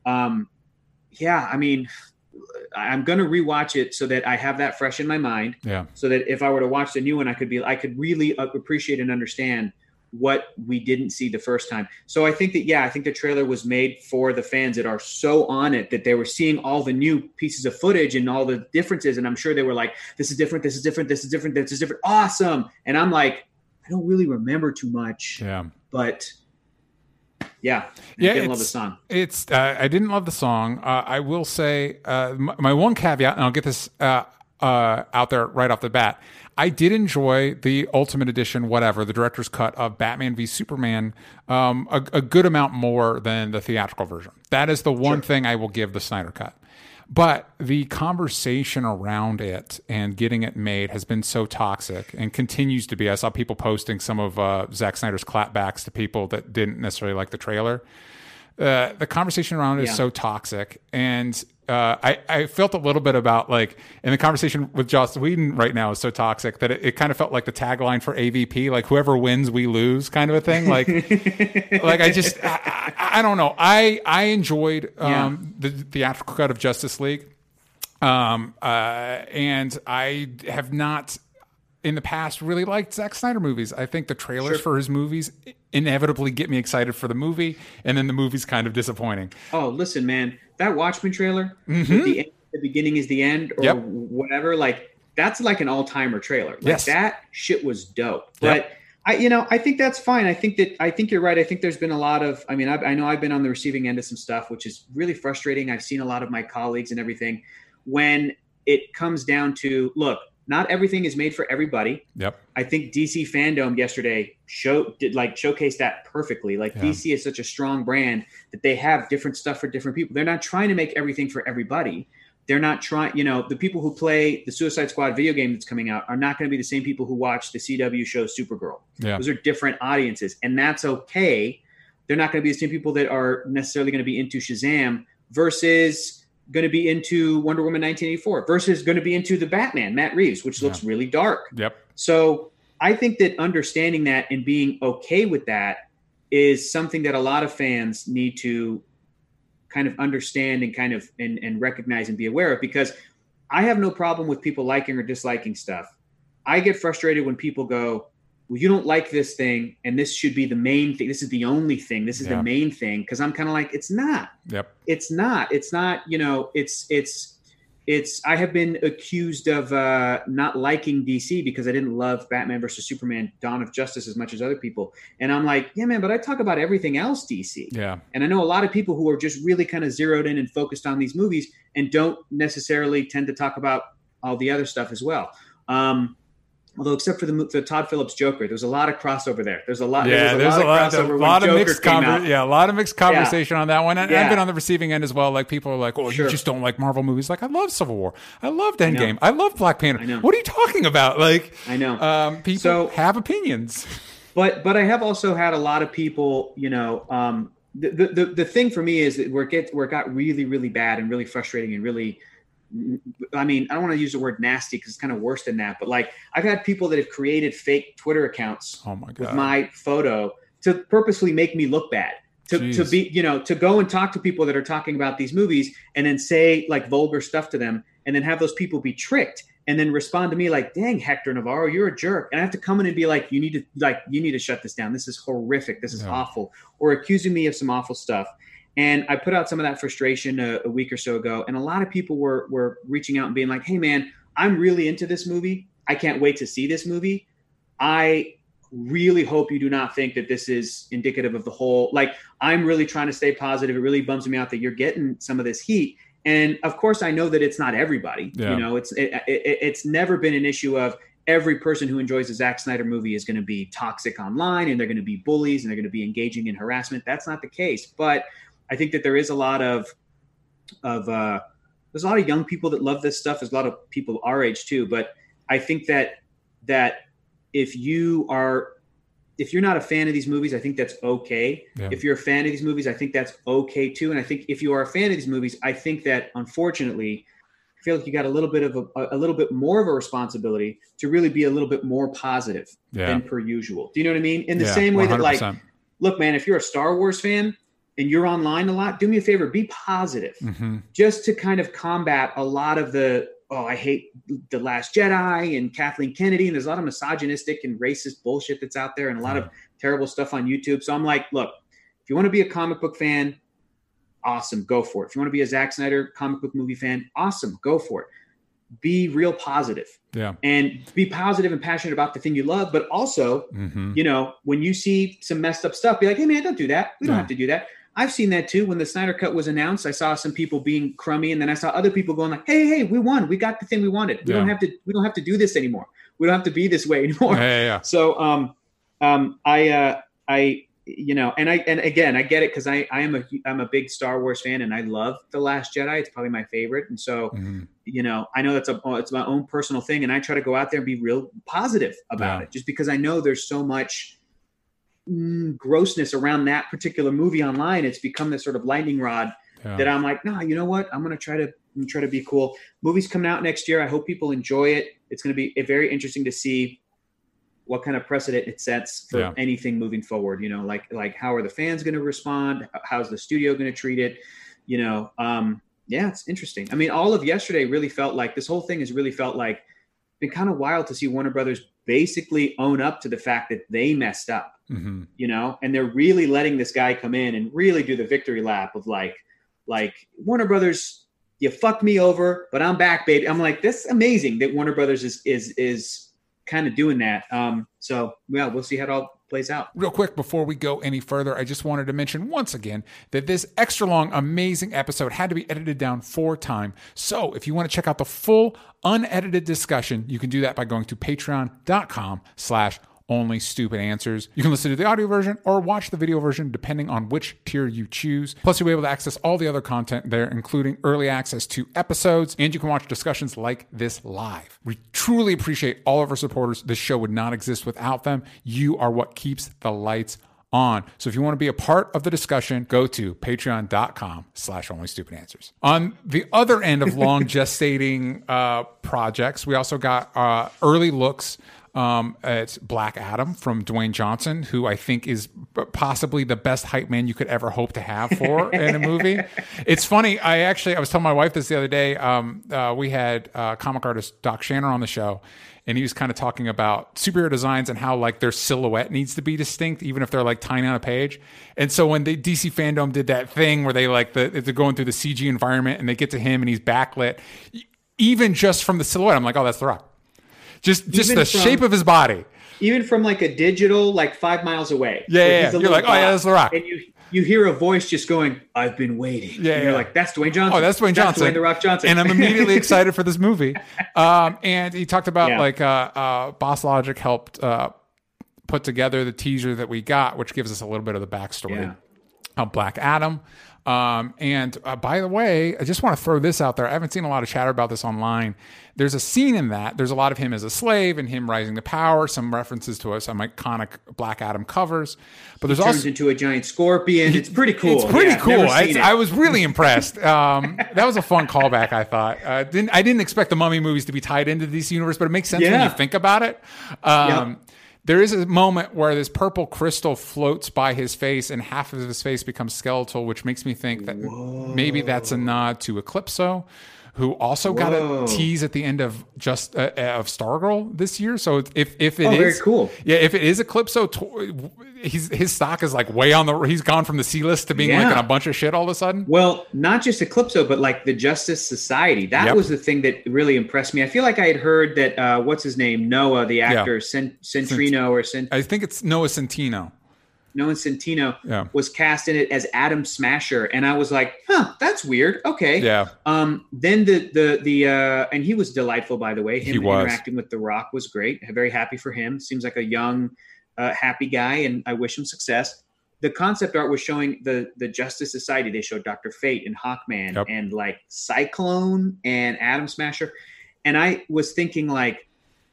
um, yeah. I mean, I'm going to rewatch it so that I have that fresh in my mind. Yeah. So that if I were to watch the new one, I could be, I could really appreciate and understand what we didn't see the first time. So I think that yeah, I think the trailer was made for the fans that are so on it that they were seeing all the new pieces of footage and all the differences and I'm sure they were like this is different, this is different, this is different, this is different. Awesome. And I'm like I don't really remember too much. Yeah. But yeah, yeah, I didn't love the song. It's uh, I didn't love the song. Uh, I will say uh, my, my, one caveat, and I'll get this uh, uh, out there right off the bat. I did enjoy the Ultimate Edition, whatever the director's cut of Batman v Superman, um, a, a, good amount more than the theatrical version. That is the one sure. thing I will give the Snyder cut. But the conversation around it and getting it made has been so toxic and continues to be. I saw people posting some of uh, Zack Snyder's clapbacks to people that didn't necessarily like the trailer. Uh, the conversation around it yeah. is so toxic, and uh, I, I felt a little bit about like in the conversation with Joss Whedon right now is so toxic that it, it, kind of felt like the tagline for AVP, like whoever wins, we lose kind of a thing. Like, like I just, I, I, I, don't know. I, I enjoyed um, yeah. the theatrical cut of Justice League. Um, uh, and I have not in the past really liked Zack Snyder movies. I think the trailers sure. for his movies inevitably get me excited for the movie, and then the movie's kind of disappointing. Oh, listen, man, that Watchmen trailer, mm-hmm. the, end, the beginning is the end, or yep. whatever. Like that's like an all timer trailer. Like yes. that shit was dope. But yep. I, you know, I think that's fine. I think that I think you're right. I think there's been a lot of. I mean, I've, I know I've been on the receiving end of some stuff, which is really frustrating. I've seen a lot of my colleagues and everything when it comes down to look not everything is made for everybody. Yep. I think DC fandom yesterday show did like showcase that perfectly. Like yeah. DC is such a strong brand that they have different stuff for different people. They're not trying to make everything for everybody. They're not trying, you know, the people who play the Suicide Squad video game that's coming out are not going to be the same people who watch the CW show Supergirl. Yeah. Those are different audiences, and that's okay. They're not going to be the same people that are necessarily going to be into Shazam versus going to be into Wonder Woman 1984 versus going to be into the Batman, Matt Reeves, which looks yeah. really dark. Yep. So I think that understanding that and being okay with that is something that a lot of fans need to kind of understand and kind of and, and recognize and be aware of because I have no problem with people liking or disliking stuff. I get frustrated when people go, well, you don't like this thing, and this should be the main thing. This is the only thing. This is yeah. the main thing. Because I'm kind of like, it's not. Yep. It's not. It's not. You know, it's it's it's. I have been accused of uh, not liking DC because I didn't love Batman versus Superman: Dawn of Justice as much as other people. And I'm like, yeah, man, but I talk about everything else DC. Yeah. And I know a lot of people who are just really kind of zeroed in and focused on these movies and don't necessarily tend to talk about all the other stuff as well. Um, Although, except for the, the Todd Phillips Joker, there's a lot of crossover there. There's a lot. Yeah, there's a lot, of, crossover a lot of mixed conver- Yeah, a lot of mixed conversation yeah. on that one. And yeah. I've been on the receiving end as well. Like people are like, "Oh, sure. you just don't like Marvel movies." Like I love Civil War. I loved Endgame. I, I love Black Panther. What are you talking about? Like I know. Um, people so, have opinions. But but I have also had a lot of people. You know, um, the, the the thing for me is that where it gets where it got really really bad and really frustrating and really I mean, I don't want to use the word nasty because it's kind of worse than that. But like, I've had people that have created fake Twitter accounts oh my with my photo to purposely make me look bad. To, to be, you know, to go and talk to people that are talking about these movies and then say like vulgar stuff to them and then have those people be tricked and then respond to me like, dang, Hector Navarro, you're a jerk. And I have to come in and be like, you need to, like, you need to shut this down. This is horrific. This is yeah. awful. Or accusing me of some awful stuff. And I put out some of that frustration a, a, week or so ago, and a lot of people were were reaching out and being like, "Hey, man, I'm really into this movie. I can't wait to see this movie. I really hope you do not think that this is indicative of the whole. Like, I'm really trying to stay positive. It really bums me out that you're getting some of this heat. And of course, I know that it's not everybody. Yeah. You know, it's it, it, it's never been an issue of every person who enjoys a Zack Snyder movie is going to be toxic online and they're going to be bullies and they're going to be engaging in harassment. That's not the case. But I think that there is a lot of of uh, there's a lot of young people that love this stuff. There's a lot of people our age too. But I think that that if you are if you're not a fan of these movies, I think that's okay. Yeah. If you're a fan of these movies, I think that's okay too. And I think if you are a fan of these movies, I think that unfortunately, I feel like you got a little bit of a, a little bit more of a responsibility to really be a little bit more positive yeah. than per usual. Do you know what I mean? In the yeah, same way 100%. that like, look, man, if you're a Star Wars fan, and you're online a lot, do me a favor, be positive, mm-hmm. just to kind of combat a lot of the oh, I hate the Last Jedi and Kathleen Kennedy, and there's a lot of misogynistic and racist bullshit that's out there, and a lot of terrible stuff on YouTube. So I'm like, look, if you want to be a comic book fan, awesome, go for it. If you want to be a Zack Snyder comic book movie fan, awesome, go for it. Be real positive. Yeah. And be positive and passionate about the thing you love, but also, Mm-hmm. you know, when you see some messed up stuff, be like, hey man, don't do that. We don't Yeah. have to do that. I've seen that too. When the Snyder Cut was announced, I saw some people being crummy, and then I saw other people going like, "Hey, hey, we won. We got the thing we wanted. We don't have to. We don't have to do this anymore. We don't have to be this way anymore." Yeah, yeah, yeah. So, um, um, I, uh, I, you know, and I, and again, I get it because I, I am a, I'm a big Star Wars fan, and I love the Last Jedi. It's probably my favorite, and so, Mhm. you know, I know that's a, it's my own personal thing, and I try to go out there and be real positive about Yeah. it, just because I know there's so much mm, grossness around that particular movie online. It's become this sort of lightning rod Yeah. that I'm like, no, you know what? I'm gonna try to try to be cool. Movie's coming out next year. I hope people enjoy it. It's gonna be very interesting to see what kind of precedent it sets for Yeah. anything moving forward. You know, like like how are the fans gonna respond? How's the studio gonna treat it? You know, um, yeah, it's interesting. I mean, all of yesterday really felt like this whole thing has really felt like been kind of wild to see Warner Brothers basically own up to the fact that they messed up Mhm. you know? And they're really letting this guy come in and really do the victory lap of like like warner brothers you fucked me over but i'm back baby. I'm like this is amazing that warner brothers is is is kind of doing that. Um so yeah we'll see how it all plays out Real quick before we go any further, I just wanted to mention once again that this extra long, amazing episode had to be edited down four time. So if you want to check out the full unedited discussion, you can do that by going to patreon.com slash only stupid answers. You can listen to the audio version or watch the video version depending on which tier you choose. Plus, you'll be able to access all the other content there, including early access to episodes, and you can watch discussions like this live. We truly appreciate all of our supporters. This show would not exist without them. You are what keeps the lights on. So if you want to be a part of the discussion, go to patreon.com slash only stupid answers. On the other end of long gestating uh, projects, we also got uh, early looks um, at Black Adam from Dwayne Johnson, who I think is possibly the best hype man you could ever hope to have for in a movie. It's funny. I actually, I was telling my wife this the other day. Um, uh, we had uh, comic artist Doc Shaner on the show, and he was kind of talking about superhero designs and how like their silhouette needs to be distinct, even if they're like tiny on a page. And so when the DC fandom did that thing where they like the, they're going through the CG environment and they get to him and he's backlit, even just from the silhouette, I'm like, oh, that's the Rock. Just just Even the from- shape of his body. even from like a digital like five miles away Yeah, yeah, he's a yeah. You're like, oh, yeah, that's The Rock. and you you hear a voice just going i've been waiting Yeah, and you're yeah. like that's dwayne johnson Oh, that's Dwayne Johnson. Dwayne the rock johnson And I'm immediately excited for this movie. Um, and he talked about Yeah. like uh, uh, Boss Logic helped uh, put together the teaser that we got, which gives us a little bit of the backstory Yeah. of Black Adam. Um, and uh, by the way, I just want to throw this out there. I haven't seen a lot of chatter about this online. There's a scene in that. There's a lot of him as a slave and him rising to power. Some references to some iconic Black Adam covers. But there's turns also into a giant scorpion it's pretty cool it's pretty Yeah, cool. I, it. I was really impressed. Um, that was a fun callback. I thought. Uh, didn't I didn't expect the Mummy movies to be tied into the DC universe, but it makes sense when you think about it. Um, There is a moment where this purple crystal floats by his face, and half of his face becomes skeletal, which makes me think that maybe that's a nod to Eclipso, who also got a tease at the end of just uh, of Stargirl this year. So if if it is Oh, very cool. yeah, if it is Eclipso, he's his stock is like way on the. He's gone from the C list to being like Yeah. in a bunch of shit all of a sudden. Well, not just Eclipso, but like the Justice Society. That Yep. was the thing that really impressed me. I feel like I had heard that uh, what's his name, Noah, the actor, Cent- Centrino or Cent- I think it's Noah Centino. Noah Centino, Yeah. was cast in it as Atom Smasher, and I was like, "Huh, that's weird." Okay. Yeah, Um, then the the the uh, and he was delightful, by the way. Him He was. interacting with The Rock was great. Very happy for him. Seems like a young, uh, happy guy, and I wish him success. The concept art was showing the the Justice Society. They showed Doctor Fate and Hawkman Yep. and like Cyclone and Atom Smasher, and I was thinking like,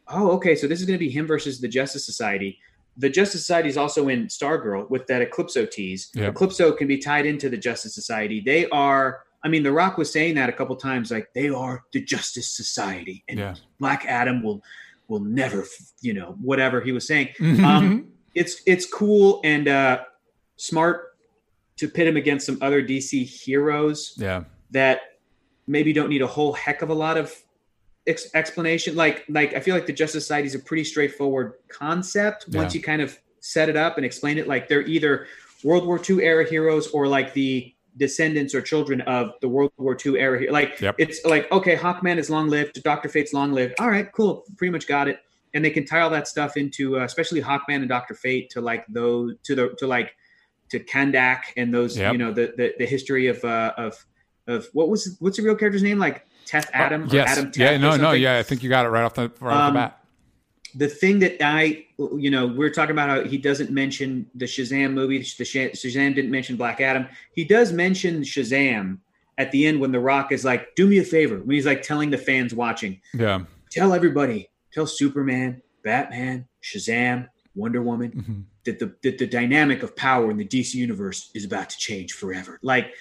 oh, okay, so this is going to be him versus the Justice Society. The Justice Society is also in Stargirl with that Eclipso tease. Yep. Eclipso can be tied into the Justice Society. They are. I mean, The Rock was saying that a couple times, like they are the Justice Society, and Yeah. Black Adam will will never, you know, whatever he was saying. Mhm. Um, it's it's cool and uh, smart to pit him against some other DC heroes yeah, that maybe don't need a whole heck of a lot of ex- explanation. Like like I feel like the Justice Society is a pretty straightforward concept Yeah. once you kind of set it up and explain it like they're either World War II era heroes or like the descendants or children of the World War II era. Here. Like Yep. it's like okay, Hawkman is long lived, Doctor Fate's long lived. All right, cool, pretty much got it. And they can tie all that stuff into, uh, especially Hawkman and Doctor Fate, to like those to the to like to Kahndaq and those Yep. you know the, the the history of uh, of of what was what's the real character's name like Teth Adam Uh, yes. Adam Teth yeah. No. No. Yeah. I think you got it right off the right off the Um, bat. The thing that I, you know, we're talking about how he doesn't mention the Shazam movie. The Shazam didn't mention Black Adam. He does mention Shazam at the end when The Rock is like, "Do me a favor." When he's like telling the fans watching, Yeah. "Tell everybody, tell Superman, Batman, Shazam, Wonder Woman Mhm. that the that the dynamic of power in the DC universe is about to change forever." Like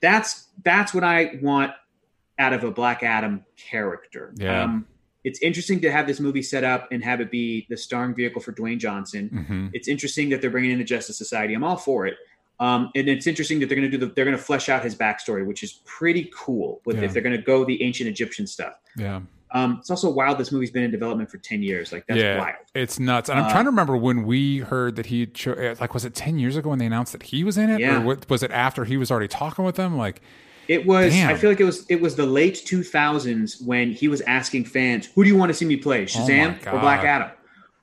that's that's what I want out of a Black Adam character. Yeah. Um, it's interesting to have this movie set up and have it be the starring vehicle for Dwayne Johnson. hmm It's interesting that they're bringing in the Justice Society. I'm all for it. Um, and it's interesting that they're going to do the they're going to flesh out his backstory, which is pretty cool. With Yeah. if they're going to go the ancient Egyptian stuff. Yeah. Um, it's also wild. This movie's been in development for ten years. Like that's yeah, wild. it's nuts. And I'm Uh, trying to remember when we heard that he cho- uh, like was it ten years ago when they announced that he was in it, Yeah. or what, was it after he was already talking with them? Like, It was. Damn. I feel like it was. It was the late 2000s when he was asking fans, "Who do you want to see me play, Shazam Oh or Black Adam?"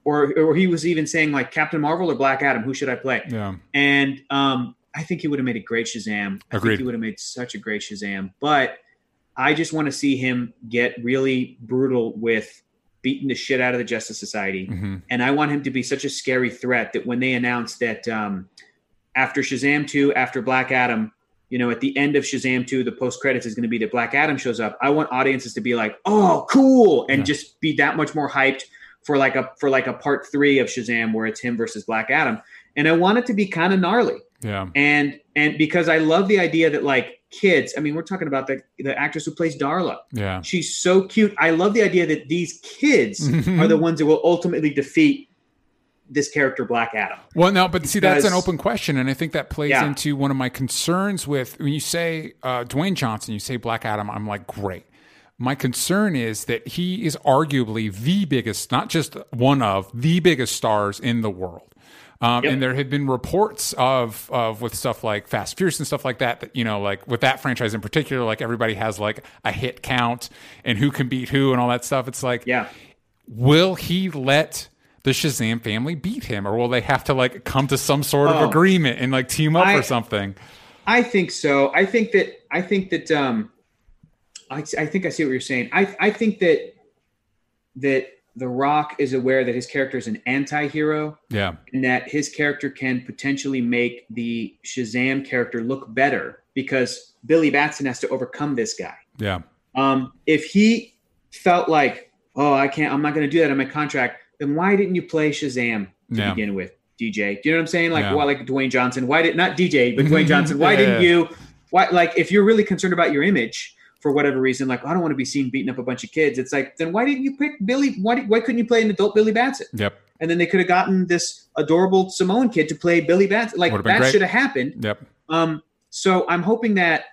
Or, or he was even saying like Captain Marvel or Black Adam. Who should I play? yeah, And um, I think he would have made a great Shazam. I Agreed. think he would have made such a great Shazam. But I just want to see him get really brutal with beating the shit out of the Justice Society. hmm And I want him to be such a scary threat that when they announce that um, after Shazam 2, after Black Adam, you know, at the end of Shazam 2, the post credits is going to be that Black Adam shows up. I want audiences to be like, oh, cool. And Yeah. just be that much more hyped for like a for like a part three of Shazam where it's him versus Black Adam. And I want it to be kind of gnarly yeah, and and because I love the idea that like kids, I mean, we're talking about the the actress who plays Darla. yeah. She's so cute. I love the idea that these kids are the ones that will ultimately defeat this character, Black Adam. Well, no, but see, that's an open question, and I think that plays Yeah. into one of my concerns with when you say uh, Dwayne Johnson, you say Black Adam. I'm like, great. My concern is that he is arguably the biggest, not just one of the biggest stars in the world. Um, Yep. And there have been reports of of with stuff like Fast Furious and stuff like that. That you know, like with that franchise in particular, like everybody has like a hit count and who can beat who and all that stuff. It's like, Yeah. will he let the Shazam family beat him, or will they have to like come to some sort of Oh. agreement and like team up I- or something? I think so. I think that I think that um I, I think I see what you're saying. I I think that that The Rock is aware that his character is an anti-hero Yeah, and that his character can potentially make the Shazam character look better because Billy Batson has to overcome this guy. yeah, Um, if he felt like, oh, I can't, I'm not going to do that in my contract, then why didn't you play Shazam to Yeah. begin with, DJ? Do you know what I'm saying? Like, Yeah. well, like Dwayne Johnson. Why did not DJ, but Dwayne Johnson? Why Yeah, didn't you? Why, like, if you're really concerned about your image for whatever reason, like, I don't want to be seen beating up a bunch of kids. It's like, then why didn't you pick Billy? Why, why couldn't you play an adult Billy Batson? yep, And then they could have gotten this adorable Samoan kid to play Billy Batson. Like that should have happened. yep, Um, so I'm hoping that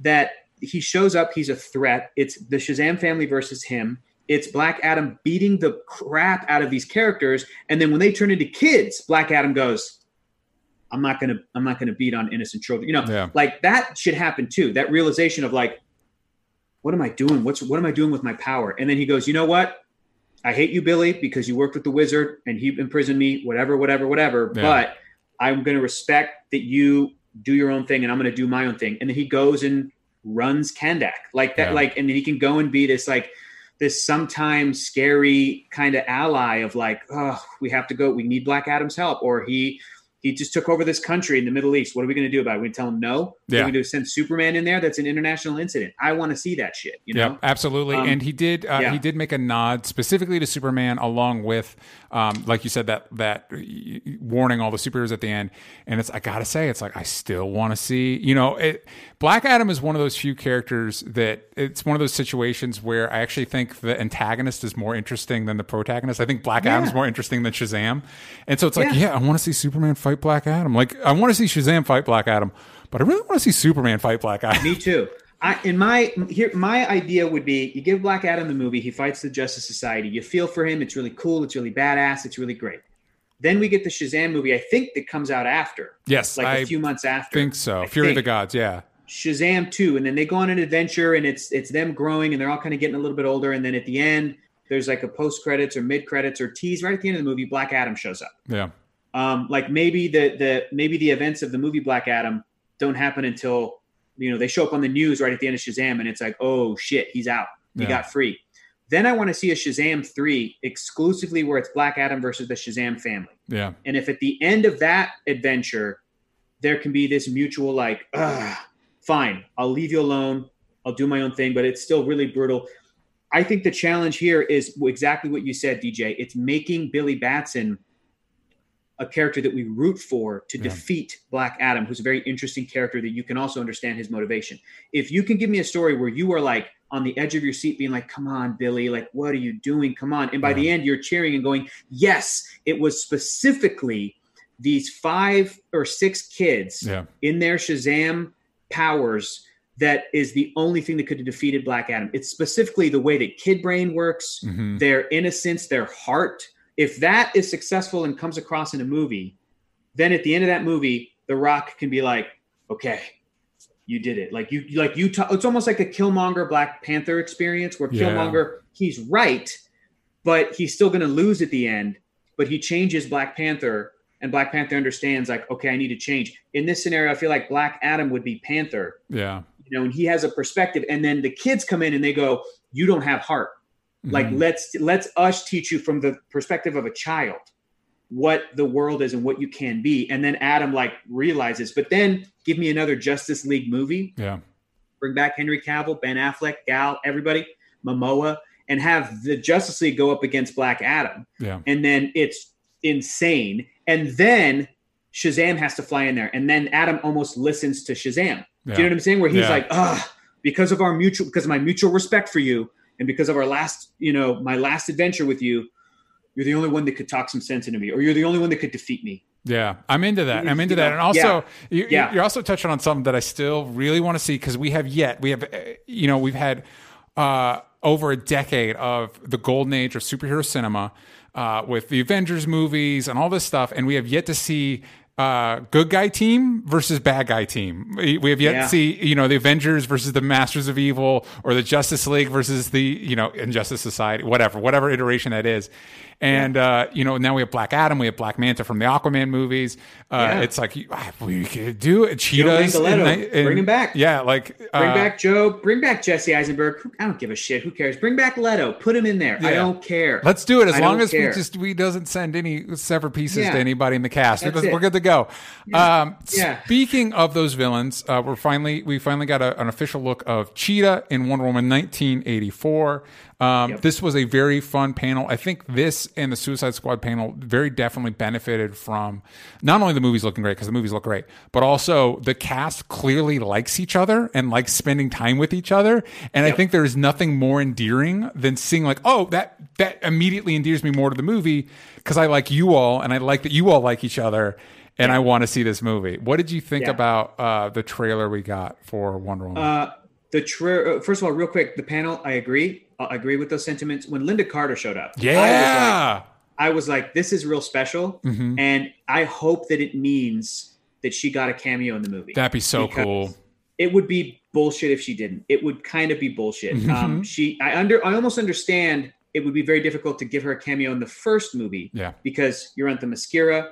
that he shows up. He's a threat. It's the Shazam family versus him. It's Black Adam beating the crap out of these characters, and then when they turn into kids, Black Adam goes, "I'm not gonna, I'm not gonna beat on innocent children." You know, Yeah. like that should happen too. That realization of like, what am I doing? What's what am I doing with my power? And then he goes, "You know what? I hate you, Billy, because you worked with the wizard and he imprisoned me. Whatever, whatever, whatever. Yeah. But I'm going to respect that you do your own thing and I'm going to do my own thing. And then he goes and runs Kahndaq like that. Yeah. Like, and then he can go and be this like this sometimes scary kind of ally of like, oh, we have to go. We need Black Adam's help, or he he just took over this country in the Middle East. What are we going to do about it? We tell him no. Yeah. We're going to send Superman in there. That's an international incident. I want to see that shit. You know. Yep, absolutely. Um, and he did uh, yeah. he did make a nod specifically to Superman, along with, um, like you said, that that warning all the superheroes at the end. And it's I gotta say, it's like I still want to see. You know, it, Black Adam is one of those few characters that it's one of those situations where I actually think the antagonist is more interesting than the protagonist. I think Black Yeah. Adam's more interesting than Shazam. And so it's like, Yeah. yeah, I want to see Superman fight Black Adam. Like I want to see Shazam fight Black Adam, but I really want to see Superman fight Black Adam. Me too. I, in my here, my idea would be: you give Black Adam the movie, he fights the Justice Society. You feel for him; it's really cool, it's really badass, it's really great. Then we get the Shazam movie. I think that comes out after, Yes, like I a few months after. think so. I Fury of the. Gods. Yeah. Shazam 2 and then they go on an adventure and it's it's them growing and they're all kind of getting a little bit older and then at the end there's like a post credits or mid credits or tease right at the end of the movie Black Adam shows up. Yeah. Um like maybe the the maybe the events of the movie Black Adam don't happen until you know they show up on the news right at the end of Shazam and it's like oh shit he's out. He Yeah. got free. Then I want to see a Shazam 3 exclusively where it's Black Adam versus the Shazam family. Yeah. And if at the end of that adventure, there can be this mutual, like, fine, I'll leave you alone. I'll do my own thing, but it's still really brutal. I think the challenge here is exactly what you said, DJ. It's making Billy Batson a character that we root for to Yeah. defeat Black Adam, who's a very interesting character that you can also understand his motivation. If you can give me a story where you are like on the edge of your seat, being like, come on, Billy, like, what are you doing? Come on. And by the end, you're cheering and going, yes, it was specifically these five or six kids Yeah. in their Shazam powers that is the only thing that could have defeated Black Adam. It's specifically the way that Kid Brain works, Mhm. their innocence, their heart. If that is successful and comes across in a movie, then at the end of that movie, The Rock can be like, "Okay, you did it." Like you, like you. T- it's almost like a Killmonger Black Panther experience where Yeah. Killmonger he's right, but he's still going to lose at the end. But he changes Black Panther, and Black Panther understands like, okay, I need to change. In this scenario, I feel like Black Adam would be Panther, Yeah. you know, and he has a perspective, and then the kids come in and they go, "You don't have heart." Like Mhm. let's let's us teach you from the perspective of a child what the world is and what you can be, and then Adam like realizes. But then give me another Justice League movie yeah. bring back Henry Cavill, Ben Affleck, Gal, everybody, Momoa, and have the Justice League go up against Black Adam. Yeah. And then it's insane. And then Shazam has to fly in there. And then Adam almost listens to Shazam. Do you know what I'm saying? Where he's Yeah. like, ah, because of our mutual, because of my mutual respect for you, and because of our last, you know, my last adventure with you, you're the only one that could talk some sense into me, or you're the only one that could defeat me. Yeah, I'm into that. I'm into that, and also you, Yeah. you're also touching on something that I still really want to see because we have yet we have uh, you know we've had uh, over a decade of the golden age of superhero cinema uh, with the Avengers movies and all this stuff, and we have yet to see. Uh, good guy team versus bad guy team. We have yet Yeah. to see, you know, the Avengers versus the Masters of Evil, or the Justice League versus the, you know, Injustice Society, whatever, whatever iteration that is. And uh, you know, now we have Black Adam, we have Black Manta from the Aquaman movies. Uh, Yeah. It's like ah, we could do it. Cheetahs, and- and- bring him back. Yeah, like Bring uh, back Joe. Bring back Jesse Eisenberg. I don't give a shit. Who cares? Bring back Leto. Put him in there. I don't care. Let's do it as I long as care. we just we doesn't send any severed pieces Yeah. to anybody in the cast. That's We're, it. good to go. Um, Yeah. Speaking of those villains, uh, we're finally we finally got a, an official look of Cheetah in Wonder Woman 1984. Um, Yep. This was a very fun panel. I think this and the Suicide Squad panel very definitely benefited from not only the movies looking great because the movies look great, but also the cast clearly likes each other and likes spending time with each other. And I think there is nothing more endearing than seeing like, oh, that that immediately endears me more to the movie because I like you all and I like that you all like each other. And I want to see this movie. What did you think Yeah. about uh, the trailer we got for Wonder Woman? Uh, the tra- uh, first of all, real quick, the panel. I agree. I agree with those sentiments. When Lynda Carter showed up, I was like, yeah, I was like, this is real special, Mhm. and I hope that it means that she got a cameo in the movie. that'd be so cool. It would be bullshit if she didn't. It would kind of be bullshit. Mhm. Um, she, I under, I almost understand. It would be very difficult to give her a cameo in the first movie Yeah, because you're on the Themyscira,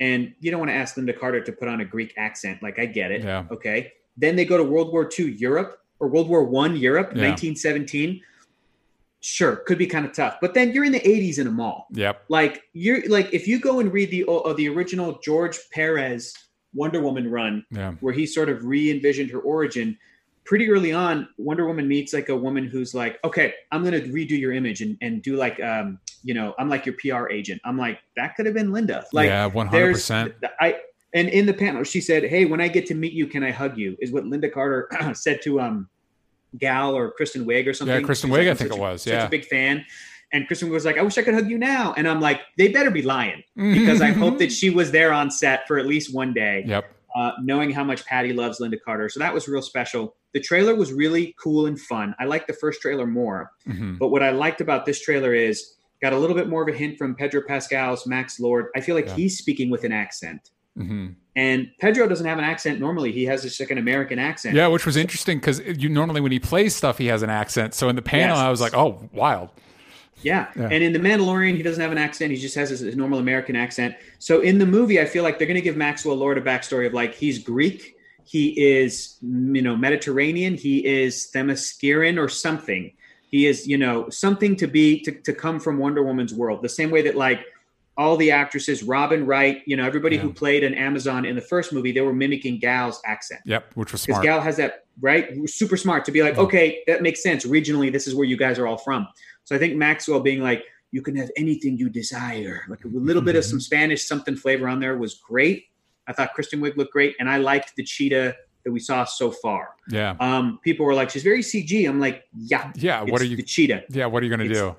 and you don't want to ask Lynda Carter to put on a Greek accent. Like I get it. Yeah. Okay. Then they go to World War II Europe or World War One Europe, Yeah. 1917. Sure, could be kind of tough. But then you're in the 80s in a mall. yep, Like you're like if you go and read the uh, the original George Perez Wonder Woman run, yeah, where he sort of re-envisioned her origin. Pretty early on, Wonder Woman meets like a woman who's like, "Okay, I'm going to redo your image and, and do like, um, you know, I'm like your PR agent." I'm like, that could have been Lynda. Like, yeah, 100. percent I and in the panel she said, "Hey, when I get to meet you, can I hug you?" Is what Lynda Carter said to um Gal or Kristen Wiig or something. Yeah, Kristen Wiig, like, I think such it a- was, such yeah. a big fan. And Kristen was like, "I wish I could hug you now," and I'm like, "They better be lying," because I hope that she was there on set for at least one day Yep. uh, knowing how much Patty loves Lynda Carter. So that was real special. The trailer was really cool and fun. I liked the first trailer more. Mhm. But what I liked about this trailer is got a little bit more of a hint from Pedro Pascal's Max Lord. I feel like Yeah. he's speaking with an accent. Hmm And Pedro doesn't have an accent normally. He has just like an American accent. Yeah, which was interesting because you normally when he plays stuff, he has an accent. So in the panel, Yes. I was like, oh, wild. Yeah. Yeah. And in The Mandalorian, he doesn't have an accent. He just has his, his normal American accent. So in the movie, I feel like they're going to give Maxwell Lord a backstory of like he's Greek, he is, you know, Mediterranean, he is Themysciran or something. He is, you know, something to be, to, to come from Wonder Woman's world. The same way that like all the actresses, Robin Wright, you know, everybody who played an Amazon in the first movie, they were mimicking Gal's accent. Yep, which was Because. Gal has that right, super smart to be like, okay, that makes sense. Regionally, this is where you guys are all from. So I think Maxwell being like, you can have anything you desire, like a little bit of some Spanish something flavor on there was great. I thought Kristen Wiig looked great, and I liked the cheetah that we saw so far. yeah. Um, people were like, she's very CG. I'm like, yeah, Yeah. What are you? the cheetah? Yeah. What are you going to do?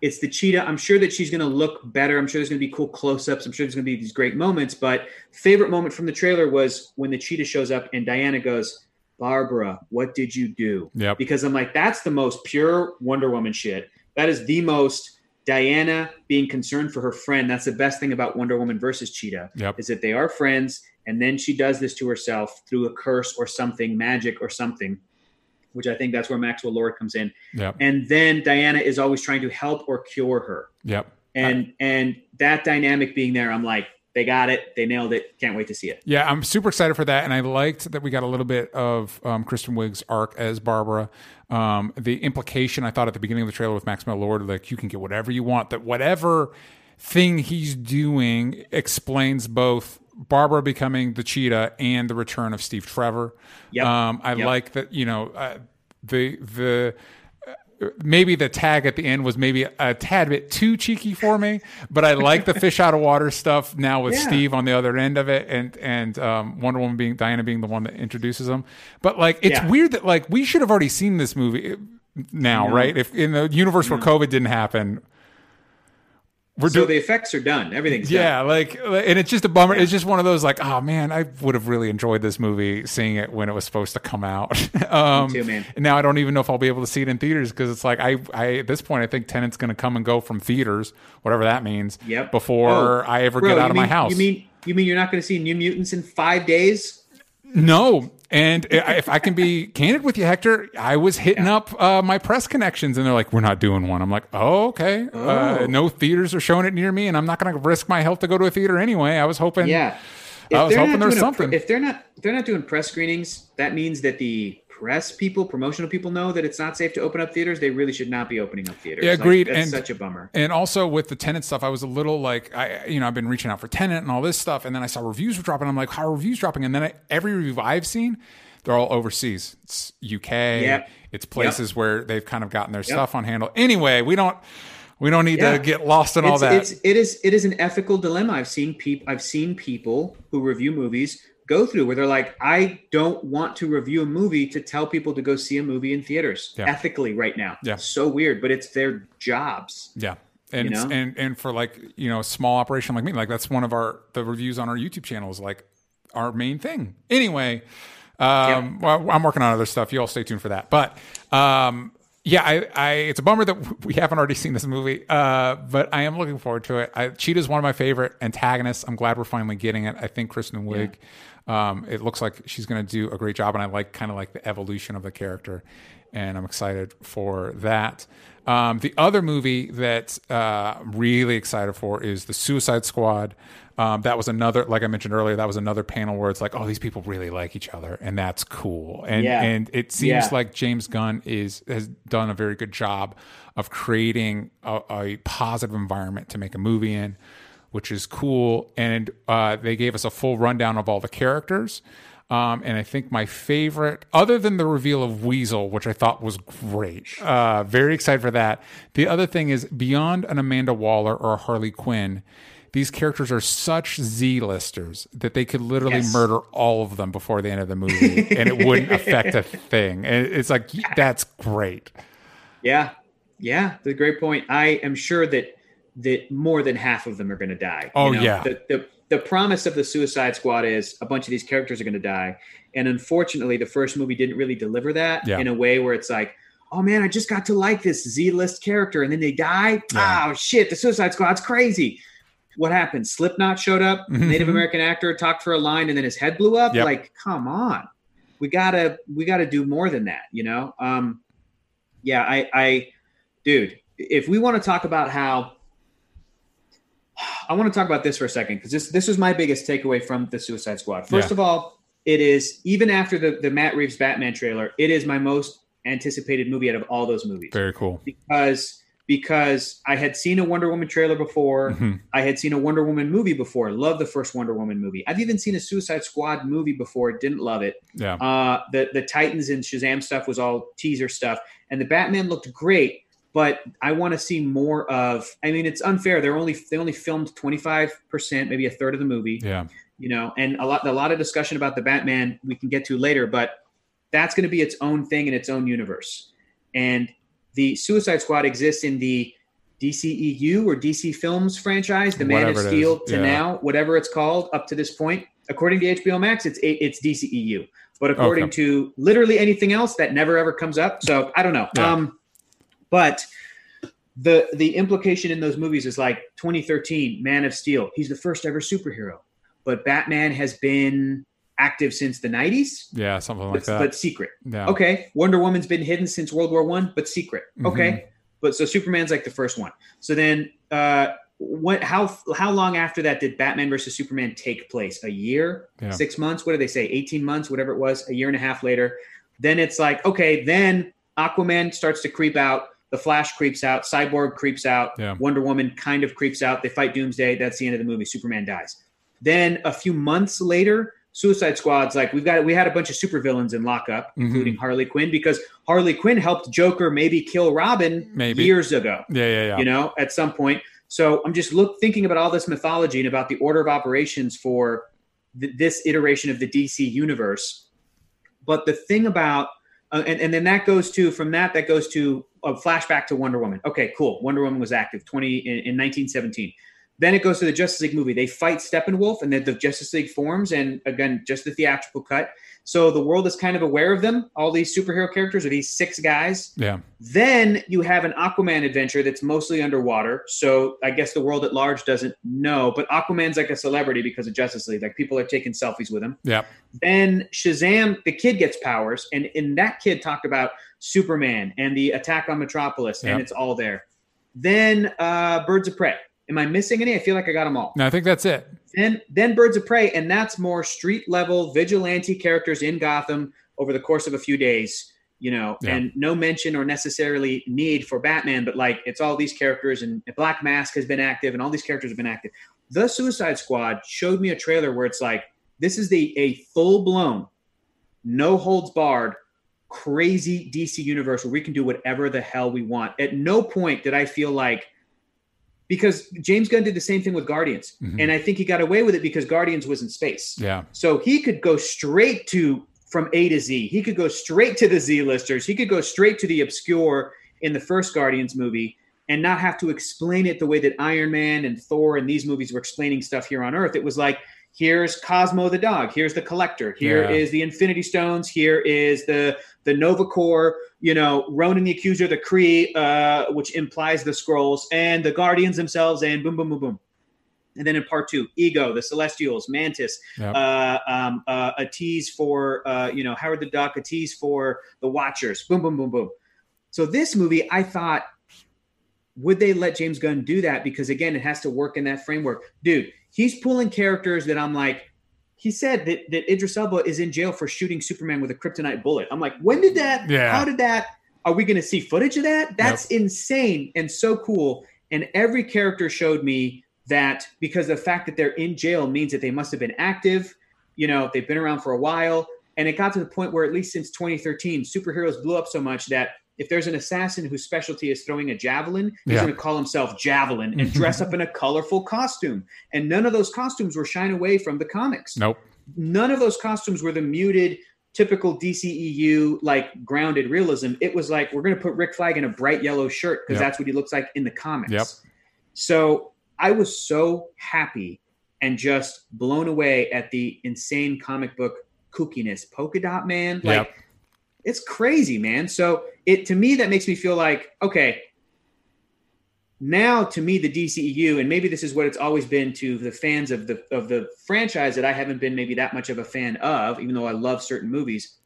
It's the cheetah. I'm sure that she's going to look better. I'm sure there's going to be cool close-ups. I'm sure there's going to be these great moments. But favorite moment from the trailer was when the cheetah shows up and Diana goes, "Barbara, what did you do?" Yep. Because I'm like, that's the most pure Wonder Woman shit. That is the most Diana being concerned for her friend. That's the best thing about Wonder Woman versus Cheetah Yep. is that they are friends, and then she does this to herself through a curse or something, magic or something. Which I think that's where Maxwell Lord comes in Yep. and then Diana is always trying to help or cure her. Yep. And and that dynamic being there, I'm like, they got it, they nailed it. Can't wait to see it. Yeah, I'm super excited for that, and I liked that we got a little bit of um, Kristen Wiig's arc as Barbara. Um, the implication I thought at the beginning of the trailer with Maxwell Lord, like you can get whatever you want. That whatever thing he's doing explains both Barbara becoming the cheetah and the return of Steve Trevor. Yep. Um, I Yep. like that. You know, uh, the the maybe the tag at the end was maybe a tad bit too cheeky for me, but I like the fish out of water stuff now with Yeah. Steve on the other end of it, and and um, Wonder Woman being Diana being the one that introduces them. But like, it's Yeah. weird that like we should have already seen this movie now, right? If in the universe where COVID didn't happen, we're So doing. the effects are done. Everything's done. Yeah, done. like, and it's just a bummer. It's just one of those, like, oh man, I would have really enjoyed this movie seeing it when it was supposed to come out. um, too, man. and now I don't even know if I'll be able to see it in theaters because it's like I, I at this point I think Tenet's going to come and go from theaters, whatever that means. Yep. Before Oh, I ever bro, get out of my house. You mean you mean you're not going to see New Mutants in five days? No. And if I can be candid with you, Hector, I was hitting up uh, my press connections, and they're like, "We're not doing one." I'm like, "Oh, okay. Uh, Oh. no theaters are showing it near me, and I'm not going to risk my health to go to a theater anyway." I was hoping. Yeah. I was hoping not there was doing a something. if they're not if they're not doing press screenings, that means that the press people, promotional people know that it's not safe to open up theaters. They really should not be opening up theaters. Yeah, Like, agreed. that's And- such a bummer. And also with the Tenet stuff, I was a little like, I, you know, I've been reaching out for Tenet and all this stuff, and then I saw reviews were dropping. I'm like, how are reviews dropping? And then I, every review I've seen, they're all overseas. It's UK. Yep. It's places where they've kind of gotten their stuff on handle. Anyway, we don't, we don't need Yeah. to get lost in all that. It's it is it is an ethical dilemma. I've seen people I've seen people who review movies go through where they're like, I don't want to review a movie to tell people to go see a movie in theaters Yeah. ethically right now. Yeah. So weird, but it's their jobs. Yeah. And, You know? and and for like you know a small operation like me like that's one of our the reviews on our YouTube channel is like our main thing anyway um well, I'm working on other stuff you all stay tuned for that but um yeah I, I it's a bummer that we haven't already seen this movie uh but I am looking forward to it I, Cheetah's one of my favorite antagonists I'm glad we're finally getting it I think Kristen Wiig um it looks like she's going to do a great job and I like kind of like the evolution of the character and I'm excited for that. Um, the other movie that uh, I'm really excited for is the Suicide Squad. Um, that was another, like I mentioned earlier, that was another panel where it's like, oh, these people really like each other, and that's cool. And Yeah. and it seems Yeah. like James Gunn is has done a very good job of creating a, a positive environment to make a movie in, which is cool. And uh, they gave us a full rundown of all the characters. Um, and I think my favorite, other than the reveal of Weasel, which I thought was great, uh, very excited for that. The other thing is beyond an Amanda Waller or a Harley Quinn, these characters are such Z-listers that they could literally Yes. murder all of them before the end of the movie, and it wouldn't affect a thing. And it's like that's great. Yeah. Yeah. That's a great point. I am sure that that more than half of them are going to die. Oh, yeah. The, the the promise of the Suicide Squad is a bunch of these characters are going to die, and unfortunately, the first movie didn't really deliver that Yeah. in a way where it's like, oh man, I just got to like this Z list character, and then they die. Yeah. Oh shit, the Suicide Squad's crazy. What happened? Slipknot showed up, Mhm. Native American actor talked for a line, and then his head blew up. Yep. Like, come on, we gotta we gotta do more than that, you know? Um, yeah, I, I, dude, if we want to talk about how. I want to talk about this for a second because this this was my biggest takeaway from the Suicide Squad. First Yeah. of all, it is even after the the Matt Reeves Batman trailer, it is my most anticipated movie out of all those movies Very cool. because because I had seen a Wonder Woman trailer before. Mhm. I had seen a Wonder Woman movie before. Love the first Wonder Woman movie. I've even seen a Suicide Squad movie before. Didn't love it. Yeah. Uh, the the Titans and Shazam stuff was all teaser stuff, and the Batman looked great. But I want to see more of. I mean, it's unfair. They're only they only filmed twenty five percent, maybe a third of the movie Yeah. you know and a lot a lot of discussion about the batman we can get to later but that's going to be its own thing in its own universe and the suicide squad exists in the dceu or dc films franchise the man of Whatever steel to yeah. now whatever it's called up to this point according to hbo max it's it's dceu but according Okay. to literally anything else that never ever comes up so i don't know Yeah. um but the the implication in those movies is like 2013 man of steel. He's the first ever superhero. But batman has been active since the 90s Yeah. Something like but, that. but secret. Yeah. okay wonder woman's been hidden since world war one but secret. Mhm. okay but so superman's like the first one. So then uh what how how long after that did batman versus superman take place? A year? Yeah. six months? What do they say? 18 months? Whatever it was? A year and a half later. Then it's like okay then aquaman starts to creep out the flash creeps out cyborg creeps out Yeah. wonder woman kind of creeps out they fight doomsday that's the end of the movie superman dies then a few months later suicide squad's like we've got we had a bunch of supervillains in lockup Mhm. including harley quinn because harley quinn helped joker maybe kill robin Maybe. years ago Yeah. Yeah. Yeah. you know, at some point. So I'm just look thinking about all this mythology and about the order of operations for th- this iteration of the DC universe. But the thing about uh, and, and then that goes to from that that goes to a flashback to Wonder Woman. Okay, cool. Wonder Woman was active 20 in, in 1917. Then it goes to the Justice League movie. They fight Steppenwolf, and then the Justice League forms, and again, just the theatrical cut. So the world is kind of aware of them, all these superhero characters, or these six guys. Yeah. Then you have an Aquaman adventure that's mostly underwater. So I guess the world at large doesn't know, but Aquaman's like a celebrity because of Justice League. Like people are taking selfies with him. Yeah. Then Shazam, the kid gets powers, and in that kid talked about Superman and the attack on Metropolis, Yeah. and it's all there. Then uh, Birds of Prey. Am I missing any? I feel like I got them all. No, I think that's it. Then then Birds of Prey, and that's more street level vigilante characters in Gotham over the course of a few days. You know, Yeah. and no mention or necessarily need for Batman, but like it's all these characters, and Black Mask has been active, and all these characters have been active. The Suicide Squad showed me a trailer where it's like this is the a full blown, no holds barred, crazy DC universe where we can do whatever the hell we want. At no point did I feel like because James Gunn did the same thing with Guardians, Mhm. and I think he got away with it because Guardians was in space. Yeah. So he could go straight to from A to Z. He could go straight to the Z listers. He could go straight to the obscure in the first Guardians movie and not have to explain it the way that Iron Man and Thor and these movies were explaining stuff here on Earth. It was like, here's Cosmo the dog, here's the collector, Here is Yeah. the Infinity Stones, here is the the Nova Corps, you know, Ronan the Accuser, the Kree, uh, which implies the Skrulls, and the Guardians themselves, and boom, boom, boom, boom. And then in part two, Ego, the Celestials, Mantis, Yep. uh, um, uh, a tease for uh, you know Howard the Duck, a tease for the Watchers. Boom, boom, boom, boom. So this movie, I thought, would they let James Gunn do that? Because again, it has to work in that framework, dude. He's pulling characters that I'm like. He said that, that Idris Elba is in jail for shooting Superman with a kryptonite bullet. I'm like, when did that? Yeah. How did that? Are we going to see footage of that? That's insane and so cool. And every character showed me that because the fact that they're in jail means that they must have been active. You know, they've been around for a while. And it got to the point where, at least since 2013, superheroes blew up so much that if there's an assassin whose specialty is throwing a javelin, he's Yeah. going to call himself Javelin and mm-hmm. dress up in a colorful costume. And none of those costumes were shying away from the comics Nope. none of those costumes were the muted typical DCEU like grounded realism. It was like we're going to put Rick Flag in a bright yellow shirt because Yep. that's what he looks like in the comics. Yep. So I was so happy and just blown away at the insane comic book kookiness. Polka Dot Man, like Yep. It's crazy, man. So it to me that makes me feel like okay. Now, to me, the DCEU, and maybe this is what it's always been to the fans of the of the franchise that I haven't been maybe that much of a fan of, even though I love certain movies.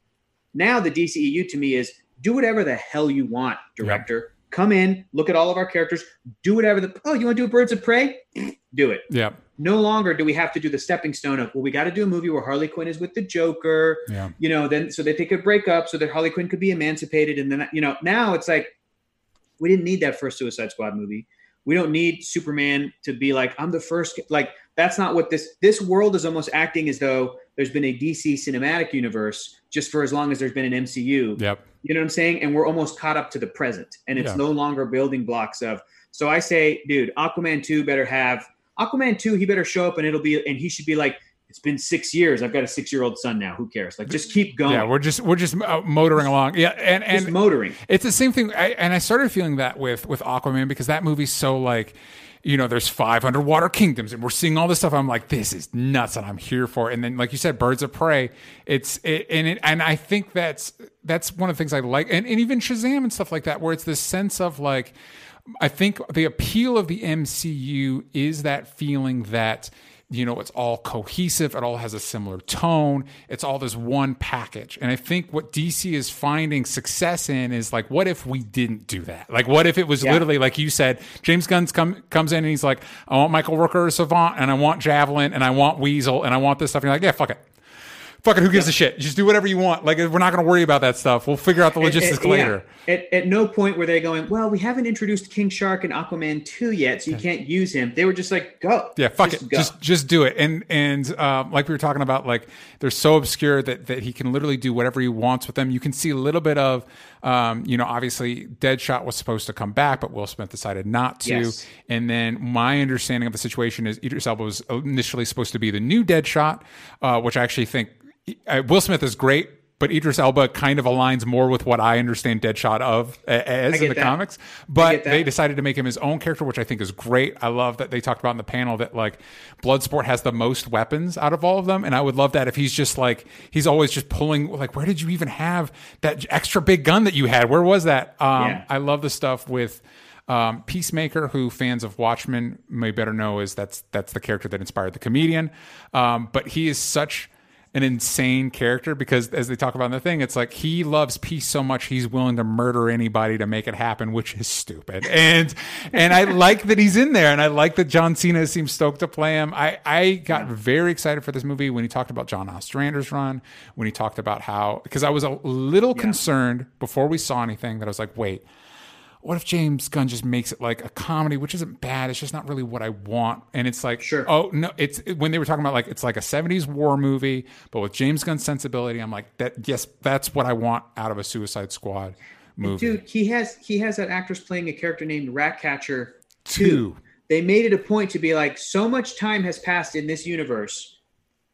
Now, the DCEU to me is do whatever the hell you want, director. Come in, look at all of our characters, do whatever the oh, you want to do Birds of Prey? do it. Yeah. No longer do we have to do the stepping stone of well, we got to do a movie where Harley Quinn is with the Joker. Yeah. You know, then so that they could break up so that Harley Quinn could be emancipated, and then you know now it's like we didn't need that first Suicide Squad movie. We don't need Superman to be like I'm the first. Like that's not what this this world is almost acting as though there's been a DC cinematic universe just for as long as there's been an MCU. Yep. You know what I'm saying? And we're almost caught up to the present, and it's Yeah. no longer building blocks of. So I say, dude, Aquaman two better have Aquaman two. He better show up, and it'll be, and he should be like, it's been six years. I've got a six year old son now. Who cares? Like, just keep going. Yeah, we're just we're just uh, motoring along. Yeah, and just and motoring. It's the same thing, I, and I started feeling that with with Aquaman because that movie's so like, you know, there's five underwater kingdoms, and we're seeing all this stuff. I'm like, this is nuts, and I'm here for it. And then, like you said, Birds of Prey. It's it, and it, and I think that's that's one of the things I like, and, and even Shazam and stuff like that, where it's this sense of like, I think the appeal of the MCU is that feeling that you know it's all cohesive it all has a similar tone it's all this one package. And i think what dc is finding success in is like what if we didn't do that? Like what if it was Yeah. literally like you said james gunn come, comes in and he's like i want michael rooker savant and i want javelin and i want weasel and i want this stuff and you're like yeah fuck it fuck it who gives a shit just do whatever you want like we're not going to worry about that stuff we'll figure out the logistics At- at- later yeah. At, at no point were they going, well, we haven't introduced King Shark and Aquaman 2 yet, so you can't use him. They were just like, go. Yeah, fuck Just it. go. Just just do it. And and um, like we were talking about, like they're so obscure that that he can literally do whatever he wants with them. You can see a little bit of, um, you know, obviously Deadshot was supposed to come back, but Will Smith decided not to. Yes. And then my understanding of the situation is Idris Elba was initially supposed to be the new Deadshot, uh, which I actually think uh, Will Smith is great. But Idris Elba kind of aligns more with what I understand Deadshot of a- as in the that. comics. But they decided to make him his own character, which I think is great. I love that they talked about in the panel that like Bloodsport has the most weapons out of all of them, and I would love that if he's just like he's always just pulling like where did you even have that extra big gun that you had? Where was that? Um, Yeah. I love the stuff with. Um, Peacemaker, who fans of Watchmen may better know, is that's that's the character that inspired the comedian. Um, but he is such an insane character because as they talk about in the thing, it's like he loves peace so much he's willing to murder anybody to make it happen, which is stupid. And and I like that he's in there, and I like that John Cena seems stoked to play him. I I got very excited for this movie when he talked about John Ostrander's run, when he talked about how because I was a little concerned before we saw anything that I was like, wait what if James Gunn just makes it like a comedy, which isn't bad. It's just not really what I want. And it's like, Sure. oh no, it's when they were talking about like it's like a '70s war movie, but with James Gunn's sensibility. I'm like, that yes, that's what I want out of a Suicide Squad movie. Dude, he has he has that actress playing a character named Ratcatcher Two. They made it a point to be like, so much time has passed in this universe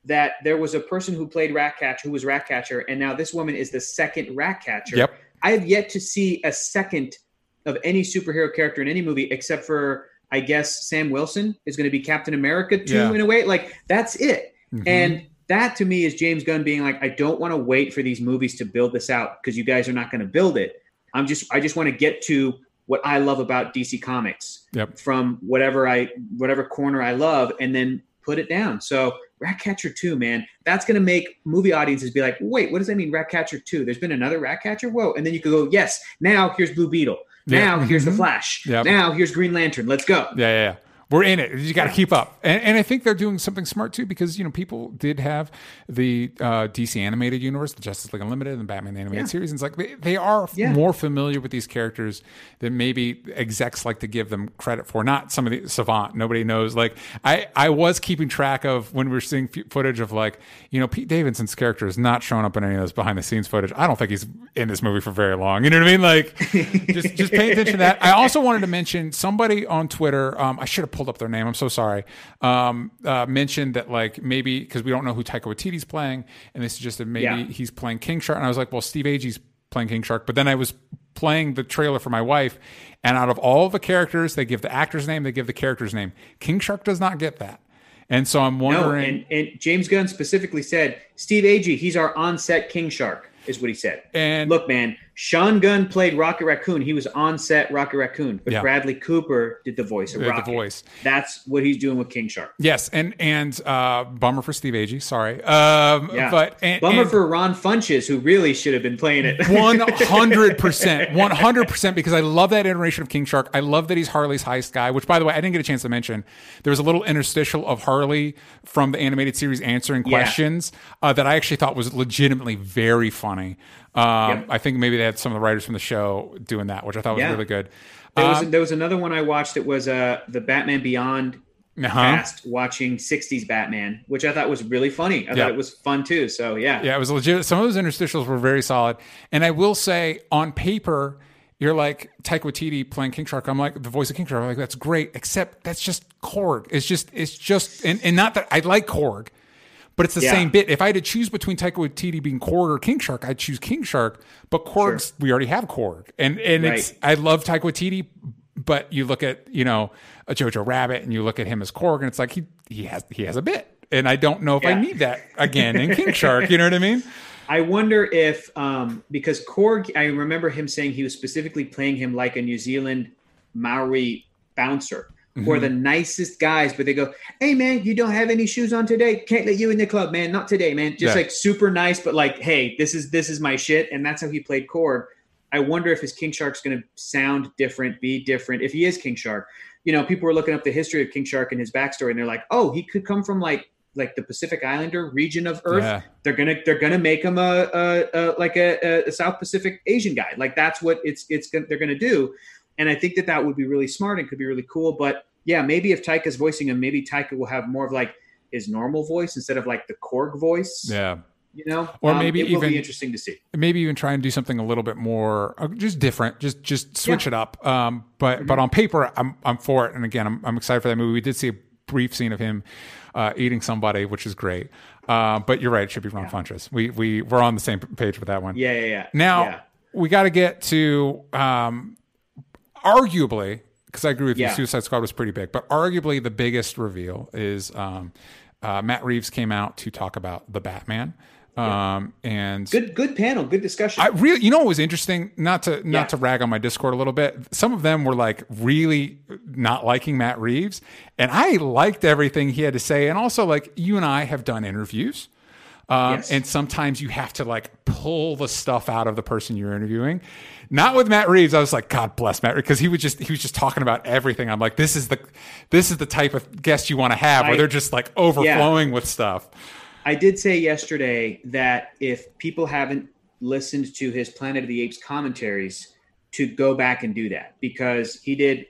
that there was a person who played Ratcatcher who was Ratcatcher, and now this woman is the second Ratcatcher. Yep. I have yet to see a second of any superhero character in any movie except for I guess Sam Wilson is going to be Captain America too Yeah. in a way. Like that's it. Mhm. And that to me is James Gunn being like, I don't want to wait for these movies to build this out because you guys are not going to build it. I'm just I just want to get to what I love about DC Comics Yep. from whatever I whatever corner I love and then put it down. So Ratcatcher 2, man, that's gonna make movie audiences be like, wait, what does that mean? Ratcatcher 2? There's been another Ratcatcher? Whoa. And then you could go, yes, now here's Blue Beetle. Yeah. Now here's the Mhm. Flash. Yep. Now here's Green Lantern. Let's go. Yeah, yeah, yeah. We're in it. You got to keep up, and, and I think they're doing something smart too because you know people did have the uh, DC animated universe, the Justice League Unlimited, and the Batman animated Yeah. series. And it's like they, they are Yeah. more familiar with these characters than maybe execs like to give them credit for. Not some of the Savant. Nobody knows. Like I, I was keeping track of when we were seeing footage of like you know Pete Davidson's character is not showing up in any of this behind the scenes footage. I don't think he's in this movie for very long. You know what I mean? Like just just pay attention to that. I also wanted to mention somebody on Twitter. Um, I should have pulled up their name. I'm so sorry. Um, uh, mentioned that like maybe because we don't know who Taika Waititi's playing, and this suggested maybe Yeah. he's playing King Shark. And I was like, well, Steve Agee's playing King Shark. But then I was playing the trailer for my wife, and out of all the characters, they give the actor's name, they give the character's name. King Shark does not get that. And so I'm No, wondering. and, and James Gunn specifically said, Steve Agee, he's our on-set King Shark. is what he said. And Look, man, Sean Gunn played Rocket Raccoon. He was on set Rocket Raccoon, but Yeah. Bradley Cooper did the voice of the voice. That's what he's doing with King Shark. Yes, and and uh, bummer for Steve Agee. Sorry, um, Yeah, but and, bummer and for Ron Funches, who really should have been playing it. One hundred percent, one hundred percent. Because I love that iteration of King Shark. I love that he's Harley's heist guy. Which, by the way, I didn't get a chance to mention. There was a little interstitial of Harley from the animated series answering Yeah. questions uh, that I actually thought was legitimately very funny. Um, Yep. I think maybe they had some of the writers from the show doing that, which I thought was Yeah. really good. There was Um, there was another one I watched. It was uh the Batman Beyond uh-huh. cast watching '60s Batman, which I thought was really funny. I Yeah. thought it was fun too. So yeah, Yeah, it was legit. Some of those interstitials were very solid. And I will say, on paper, you're like Taika Waititi playing King Shark. I'm like the voice of King Shark. I'm like that's great, except that's just Korg. It's just it's just and, and not that I like Korg, but it's the Yeah. same bit. If I had to choose between Taika Waititi being Korg or King Shark, I'd choose King Shark. But Korg's we already have Korg, and and it's I love Taika Waititi, but you look at you know a Jojo Rabbit and you look at him as Korg, and it's like he he has he has a bit. And I don't know if I need that again in King Shark. You know what I mean? I wonder if um, because Korg, I remember him saying he was specifically playing him like a New Zealand Maori bouncer. Who are the mm-hmm. nicest guys, but they go, "Hey man, you don't have any shoes on today. Can't let you in the club, man. Not today, man." Just Yeah. like super nice, but like, "Hey, this is this is my shit," and that's how he played Korg. I wonder if his King Shark's going to sound different, be different. If he is King Shark, you know, people were looking up the history of King Shark and his backstory, and they're like, "Oh, he could come from like like the Pacific Islander region of Earth." Yeah. they're gonna they're gonna make him a, a, a like a, a South Pacific Asian guy. Like that's what it's it's gonna, they're gonna do, and I think that that would be really smart and could be really cool. But yeah, maybe if Taika's voicing him, maybe Taika will have more of like his normal voice instead of like the Korg voice. Yeah. you know, Or Um, maybe even- be interesting to see. maybe even try and do something a little bit more uh, just different just just switch Yeah. it up um but Mm-hmm. but on paper i'm i'm for it and again i'm, I'm excited for that movie we did see a brief scene of him uh, eating somebody which is great uh, but you're right it should be ron funches we we we're on the same page with that one Yeah, yeah, yeah. now yeah. we got to get to um arguably because i agree with you suicide squad was pretty big but arguably the biggest reveal is um uh, matt reeves came out to talk about the batman um and good good panel, good discussion. I really, you know, what was interesting. Not to not Yeah. to rag on my Discord a little bit. Some of them were like really not liking Matt Reeves, and I liked everything he had to say. And also, like you and I have done interviews, um, Yes. and sometimes you have to like pull the stuff out of the person you're interviewing. Not with Matt Reeves. I was like, God bless Matt, because he was just he was just talking about everything. I'm like, this is the this is the type of guest you want to have, where I- they're just like overflowing with stuff. I did say yesterday that if people haven't listened to his Planet of the Apes commentaries, to go back and do that because he did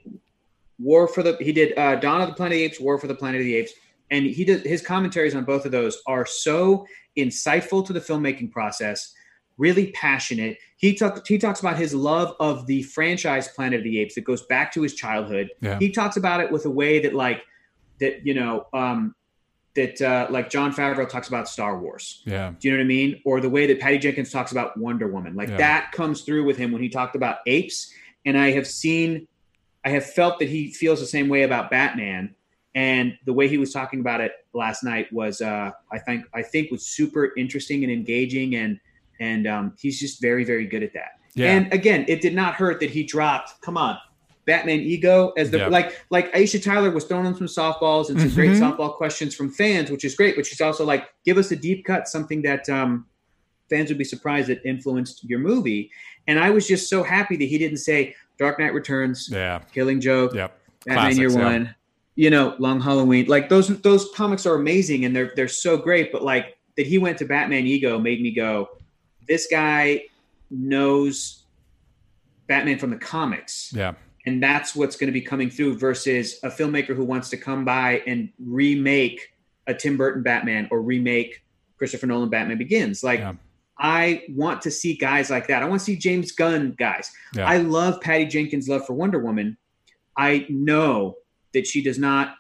War for the he did uh, Dawn of the Planet of the Apes, War for the Planet of the Apes, and he did his commentaries on both of those are so insightful to the filmmaking process, really passionate. He talks he talks about his love of the franchise Planet of the Apes that goes back to his childhood. Yeah. He talks about it with a way that like that you know um, that uh, like Jon Favreau talks about Star Wars. Yeah, Do you know what I mean? Or the way that Patty Jenkins talks about Wonder Woman. Like Yeah. that comes through with him when he talked about apes. And I have seen, I have felt that he feels the same way about Batman. And the way he was talking about it last night was, uh, I think, I think was super interesting and engaging. And and um, he's just very, very good at that. Yeah. And again, it did not hurt that he dropped. Come on. Batman ego as the Yeah. like like Aisha Tyler was throwing him some softballs and some great Mhm. softball questions from fans, which is great. But she's also like, give us a deep cut, something that um, fans would be surprised that influenced your movie. And I was just so happy that he didn't say Dark Knight Returns, yeah, Killing Joke, yep. Batman Year Classics, yeah. One, you know, Long Halloween. Like those those comics are amazing and they're they're so great. But like that he went to Batman Ego made me go, this guy knows Batman from the comics Yeah, and that's what's going to be coming through versus a filmmaker who wants to come by and remake a Tim Burton Batman or remake Christopher Nolan Batman Begins. Like Yeah. I want to see guys like that. I want to see James Gunn guys. Yeah. I love Patty Jenkins' love for Wonder Woman. I know that she does not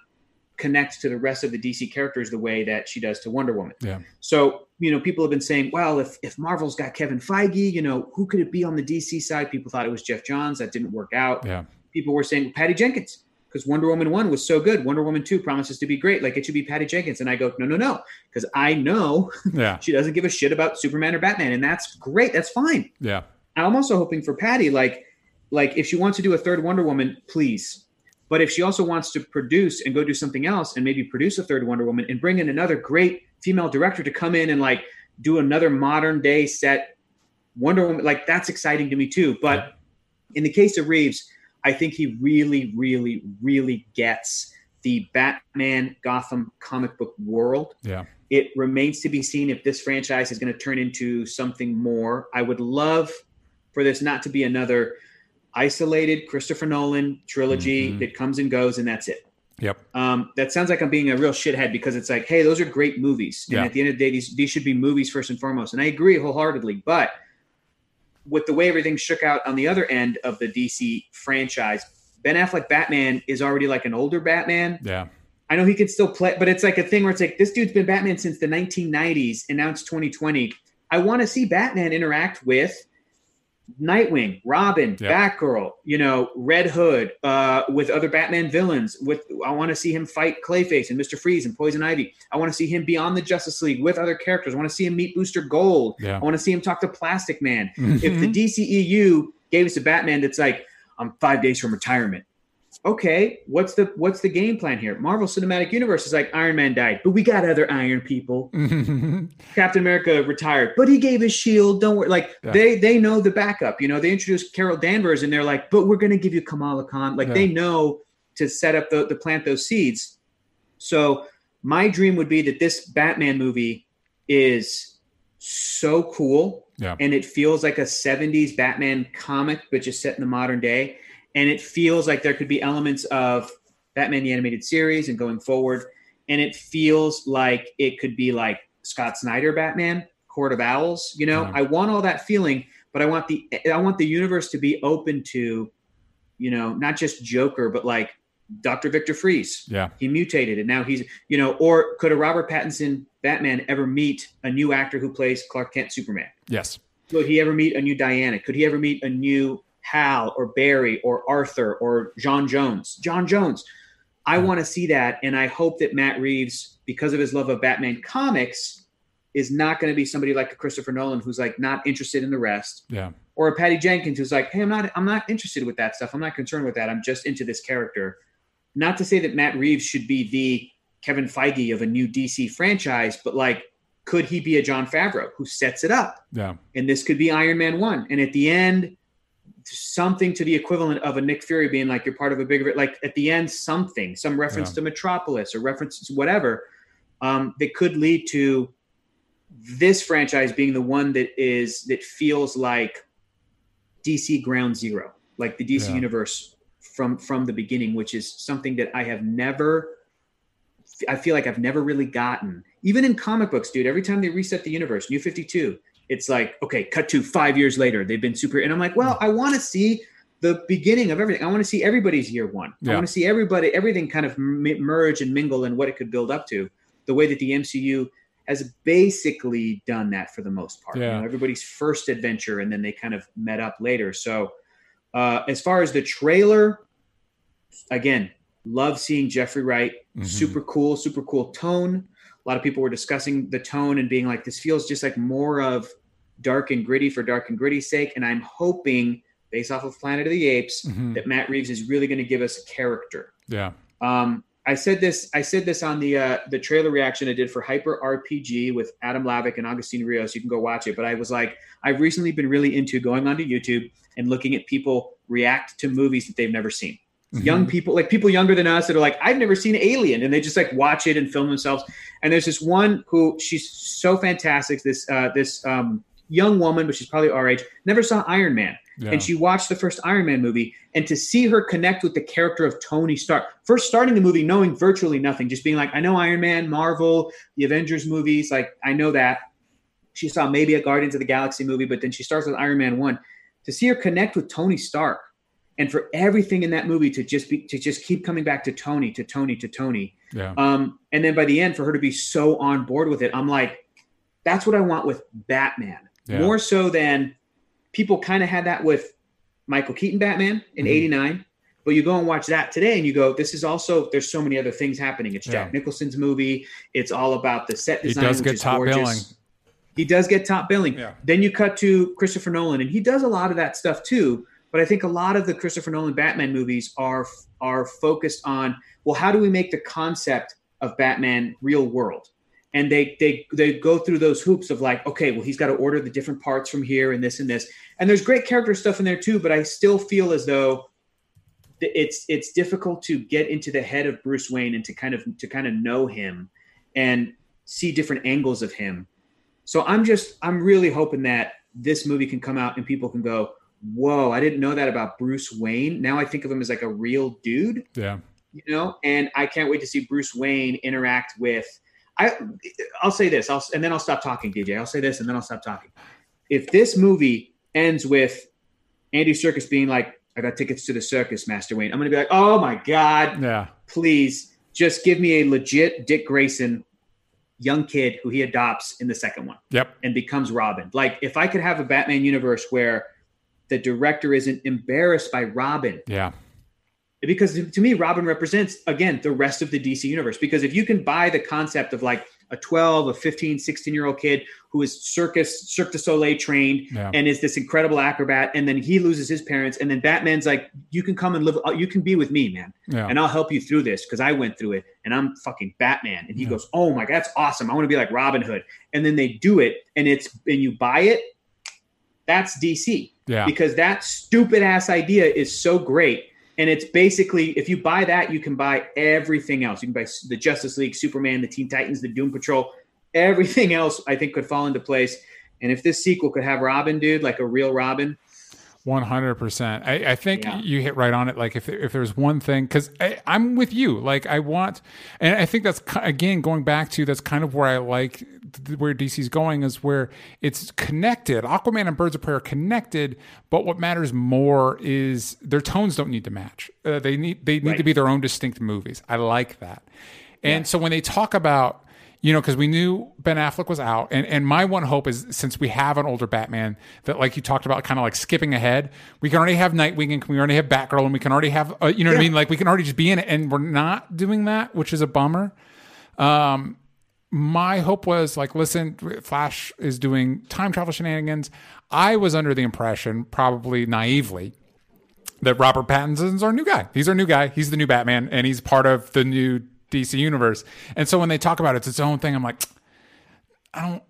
connect to the rest of the DC characters the way that she does to Wonder Woman. yeah, So, you know, people have been saying, well, if, if Marvel's got Kevin Feige, you know, who could it be on the DC side? People thought it was Jeff Johns. That didn't work out yeah. people were saying Patty Jenkins because Wonder Woman 1 was so good. Wonder Woman 2 promises to be great. Like it should be Patty Jenkins. And I go, no, no, no. Because I know Yeah. she doesn't give a shit about Superman or Batman. And that's great. That's fine. Yeah. I'm also hoping for Patty, like, like if she wants to do a third Wonder Woman, please. But if she also wants to produce and go do something else and maybe produce a third Wonder Woman and bring in another great female director to come in and like do another modern day set Wonder Woman, like that's exciting to me too. But in the case of Reeves, I think he really, really, really gets the Batman Gotham comic book world Yeah. it remains to be seen if this franchise is going to turn into something more. I would love for this not to be another isolated Christopher Nolan trilogy Mhm. that comes and goes and that's it. Yep. Um, that sounds like I'm being a real shithead because it's like, hey, those are great movies, and Yeah. at the end of the day, these these should be movies first and foremost. And I agree wholeheartedly, but with the way everything shook out on the other end of the DC franchise, Ben Affleck Batman is already like an older Batman. Yeah. I know he can still play, but it's like a thing where it's like this dude's been Batman since the 1990s, and now it's 2020. I want to see Batman interact with Nightwing, Robin, Yeah. Batgirl, you know, Red Hood, uh, with other Batman villains. With I want to see him fight Clayface and Mister Freeze and Poison Ivy. I want to see him be on the Justice League with other characters. I want to see him meet Booster Gold. Yeah. I want to see him talk to Plastic Man. Mhm. If the DCEU gave us a Batman that's like, I'm five days from retirement. Okay, what's the what's the game plan here? Marvel Cinematic Universe is like Iron Man died, but we got other Iron people. Captain America retired, but he gave his shield. Don't worry. Like Yeah. they they know the backup. You know, they introduced Carol Danvers, and they're like, but we're gonna give you Kamala Khan. Like Yeah. they know to set up the to plant those seeds. So my dream would be that this Batman movie is so cool Yeah. and it feels like a 70s Batman comic, but just set in the modern day. And it feels like there could be elements of Batman the Animated Series and going forward. And it feels like it could be like Scott Snyder Batman, Court of Owls. You know, Yeah. I want all that feeling, but I want the I want the universe to be open to, you know, not just Joker, but like Dr. Victor Freeze. Yeah. He mutated and now he's, you know, or could a Robert Pattinson Batman ever meet a new actor who plays Clark Kent Superman? Yes. Could he ever meet a new Diana? Could he ever meet a new Hal or Barry or Arthur or J'onn J'onzz? J'onn J'onzz. I hmm. want to see that. And I hope that Matt Reeves, because of his love of Batman comics, is not going to be somebody like a Christopher Nolan who's like not interested in the rest. Yeah. Or a Patty Jenkins who's like, hey, I'm not I'm not interested with that stuff. I'm not concerned with that. I'm just into this character. Not to say that Matt Reeves should be the Kevin Feige of a new DC franchise, but like, could he be a Jon Favreau who sets it up? Yeah. and this could be Iron Man one. And at the end, something to the equivalent of a Nick Fury being like you're part of a bigger like at the end something, some reference Yeah. to Metropolis or reference to whatever um, that could lead to this franchise being the one that is that feels like DC Ground Zero, like the DC Yeah. universe from from the beginning, which is something that I have never. I feel like I've never really gotten, even in comic books, dude. Every time they reset the universe, New Fifty Two, it's like, okay, cut to five years later, they've been super. And I'm like, well, I want to see the beginning of everything. I want to see everybody's year one. I want to see everybody, everything kind of merge and mingle and what it could build up to. The way that the MCU has basically done that for the most part. Yeah. You know, everybody's first adventure, and then they kind of met up later. So, uh, as far as the trailer, again, love seeing Jeffrey Wright. Mhm. Super cool, super cool tone. A lot of people were discussing the tone and being like, this feels just like more of dark and gritty for dark and gritty's sake. And I'm hoping, based off of Planet of the Apes, Mhm. that Matt Reeves is really going to give us a character. Yeah. Um, I said this. I said this on the uh, the trailer reaction I did for Hyper RPG with Adam Lavick and Augustine Rios. You can go watch it. But I was like, I've recently been really into going onto YouTube and looking at people react to movies that they've never seen. Young people, like people younger than us, that are like, I've never seen Alien, and they just like watch it and film themselves. And there's this one who she's so fantastic. This uh, this um, young woman, but she's probably our age, never saw Iron Man Yeah. and she watched the first Iron Man movie, and to see her connect with the character of Tony Stark, first starting the movie knowing virtually nothing, just being like, I know Iron Man, Marvel, the Avengers movies, like I know that. She saw maybe a Guardians of the Galaxy movie, but then she starts with Iron Man one. To see her connect with Tony Stark, and for everything in that movie to just be to just keep coming back to Tony, to Tony, to Tony, yeah. um, and then by the end, for her to be so on board with it, I'm like, that's what I want with Batman. Yeah. More so than people kind of had that with Michael Keaton Batman in Mhm. '89, But you go and watch that today, and you go, "This is also there's so many other things happening." It's Jack Yeah. Nicholson's movie. It's all about the set design. He does get top gorgeous. billing. He does get top billing. Yeah. Then you cut to Christopher Nolan, and he does a lot of that stuff too. But I think a lot of the Christopher Nolan Batman movies are are focused on well, how do we make the concept of Batman real world? And they they they go through those hoops of like, okay, well, he's got to order the different parts from here and this and this. And there's great character stuff in there too, but I still feel as though it's it's difficult to get into the head of Bruce Wayne and to kind of to kind of know him and see different angles of him. So I'm just I'm really hoping that this movie can come out and people can go, "Whoa, I didn't know that about Bruce Wayne." Now I think of him as like a real dude, Yeah. you know, and I can't wait to see Bruce Wayne interact with I I'll say this, I'll and then I'll stop talking, DJ. I'll say this and then I'll stop talking. If this movie ends with Andy Serkis being like, "I got tickets to the circus, Master Wayne," I'm going to be like, "Oh my god, Yeah. please just give me a legit Dick Grayson young kid who he adopts in the second one Yep. and becomes Robin. Like if I could have a Batman universe where the director isn't embarrassed by Robin Yeah. because to me Robin represents again the rest of the DC universe because if you can buy the concept of like a 12, a 15, 16 year old kid who is circus Cirque du Soleil trained Yeah. and is this incredible acrobat and then he loses his parents and then Batman's like you can come and live uh, you can be with me man Yeah. and I'll help you through this because I went through it and I'm fucking Batman. And he Yeah. goes, Oh my God, that's awesome. I want to be like Robin Hood. And then they do it and it's and you buy it. That's DC Yeah. because that stupid ass idea is so great. And it's basically if you buy that, you can buy everything else. You can buy the Justice League, Superman, the Teen Titans, the Doom Patrol, everything else. I think could fall into place. And if this sequel could have Robin, dude, like a real Robin, One hundred percent. I think Yeah. you hit right on it. Like if if there's one thing, because I'm with you. Like I want, and I think that's again going back to that's kind of where I like where DC's going is where it's connected. Aquaman and Birds of Prey are connected, but what matters more is their tones don't need to match. Uh, they need they need Right. to be their own distinct movies. I like that. And so when they talk about you know, because we knew Ben Affleck was out, and and my one hope is since we have an older Batman that, like you talked about, kind of like skipping ahead, we can already have Nightwing and we already have Batgirl, and we can already have, uh, you know what I mean? Like we can already just be in it, and we're not doing that, which is a bummer. Um, my hope was like, listen, Flash is doing time travel shenanigans. I was under the impression, probably naively, that Robert Pattinson's our new guy. He's our new guy. He's the new Batman, and he's part of the new DC universe. And so when they talk about it, it's its own thing. I'm like, I don't,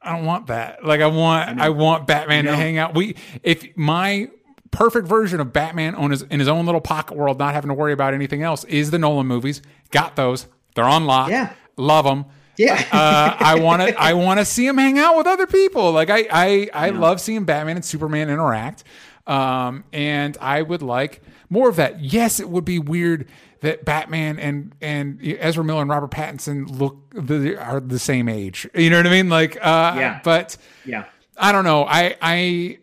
I don't want that. Like I want, I, want Batman to hang out. We, if my perfect version of Batman on his in his own little pocket world, not having to worry about anything else, is the Nolan movies. Got those. They're on lock. Yeah. love them. Yeah. uh, I want to. I want to see him hang out with other people. Like I, I, I love seeing Batman and Superman interact. Um, and I would like more of that. Yes, it would be weird that Batman and and Ezra Miller and Robert Pattinson look the, are the same age. You know what I mean? Like, uh, Yeah. But yeah. I don't know. I, I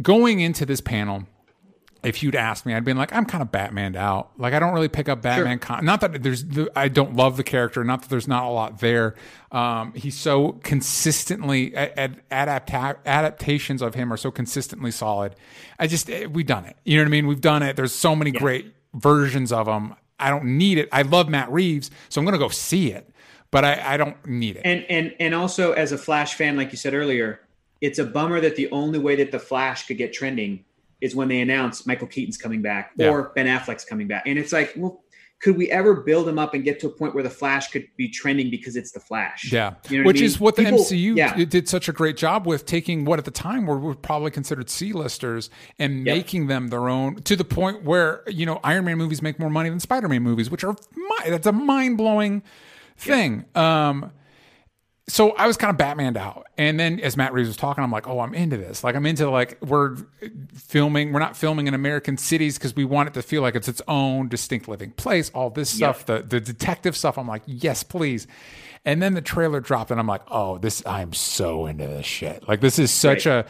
going into this panel, if you'd asked me, I'd been like, I'm kind of Batmaned out. Like, I don't really pick up Batman. Con- not that there's, the, I don't love the character. Not that there's not a lot there. Um, he's so consistently ad, adapta- adaptations of him are so consistently solid. I just eh, we've done it. You know what I mean? We've done it. There's so many great versions of him. I don't need it. I love Matt Reeves, so I'm gonna go see it. But I, I don't need it. And and and also as a Flash fan, like you said earlier, it's a bummer that the only way that the Flash could get trending is when they announce Michael Keaton's coming back Yeah. or Ben Affleck's coming back. And it's like, well, could we ever build him up and get to a point where the Flash could be trending because it's the Flash? Yeah, You know what I which mean? is what the People- MCU yeah. did such a great job with taking what at the time were, were probably considered C-listers and Yep. making them their own to the point where you know Iron Man movies make more money than Spider-Man movies, which are that's a mind blowing thing. Um, so I was kind of Batmaned out, and then as Matt Reeves was talking, I'm like, oh, I'm into this. Like I'm into like we're filming. We're not filming in American cities because we want it to feel like it's its own distinct living place. All this stuff, the the detective stuff. I'm like, yes, please. And then the trailer dropped, and I'm like, oh, this. I'm so into this shit. Like this is such a.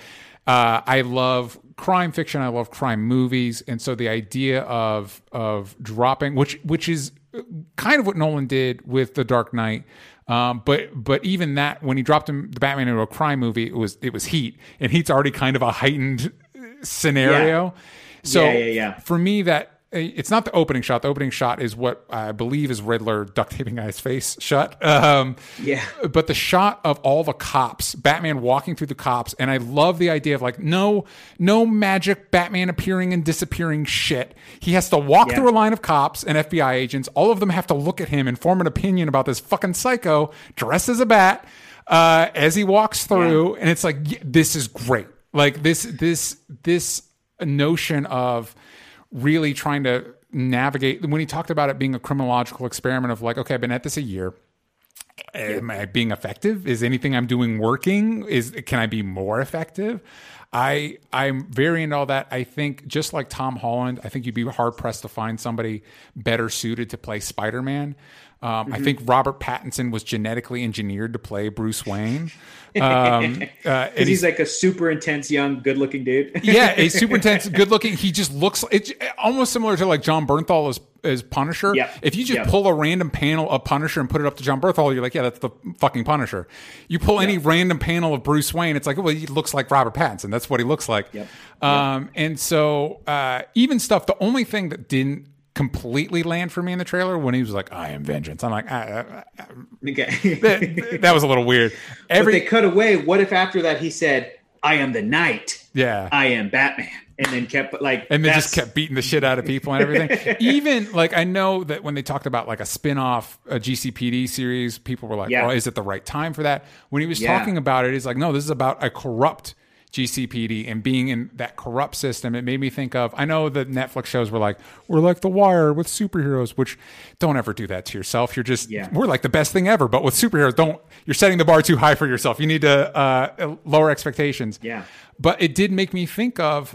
Uh, I love crime fiction. I love crime movies, and so the idea of of dropping, which which is kind of what Nolan did with The Dark Knight. Um, but but even that, when he dropped him, the Batman into a crime movie, it was it was Heat, and Heat's already kind of a heightened scenario. So Yeah, yeah, yeah. for me, that it's not the opening shot. The opening shot is what I believe is Riddler duct taping his face shut. Um, yeah. But the shot of all the cops, Batman walking through the cops, and I love the idea of like no, no magic Batman appearing and disappearing shit. He has to walk Yeah. through a line of cops and FBI agents. All of them have to look at him and form an opinion about this fucking psycho dressed as a bat uh, as he walks through, and it's like yeah, this is great. Like this, this, this notion of really trying to navigate when he talked about it being a criminological experiment of like, okay, I've been at this a year. Am I being effective? Is anything I'm doing working? Is can I be more effective? I I'm very into all that. I think just like Tom Holland, I think you'd be hard pressed to find somebody better suited to play Spider Man. Um, I think Robert Pattinson was genetically engineered to play Bruce Wayne. Um, uh, Because he's like a super intense, young, good-looking dude. yeah, a super intense, good looking. He just looks it's almost similar to like Jon Bernthal as as Punisher. Yep. If you just Yep. pull a random panel of Punisher and put it up to Jon Bernthal, you're like, yeah, that's the fucking Punisher. You pull any random panel of Bruce Wayne, it's like, well, he looks like Robert Pattinson. That's what he looks like. Yep. Um, and so uh, even stuff. The only thing that didn't completely land for me in the trailer when he was like, "I am vengeance." I'm like, ah, ah, ah. okay. that, that was a little weird. but Every they cut away. What if after that he said, "I am the Knight. yeah. I am Batman," and then kept like and then just kept beating the shit out of people and everything. Even like I know that when they talked about like a spin-off a GCPD series, people were like, Yeah. "Well, is it the right time for that?" When he was Yeah. talking about it, he's like, "No, this is about a corrupt GCPD and being in that corrupt system." It made me think of I know the Netflix shows were like, "We're like The Wire with superheroes," which don't ever do that to yourself. You're just Yeah. we're like the best thing ever, but with superheroes, don't you're setting the bar too high for yourself. You need to uh, lower expectations Yeah. but it did make me think of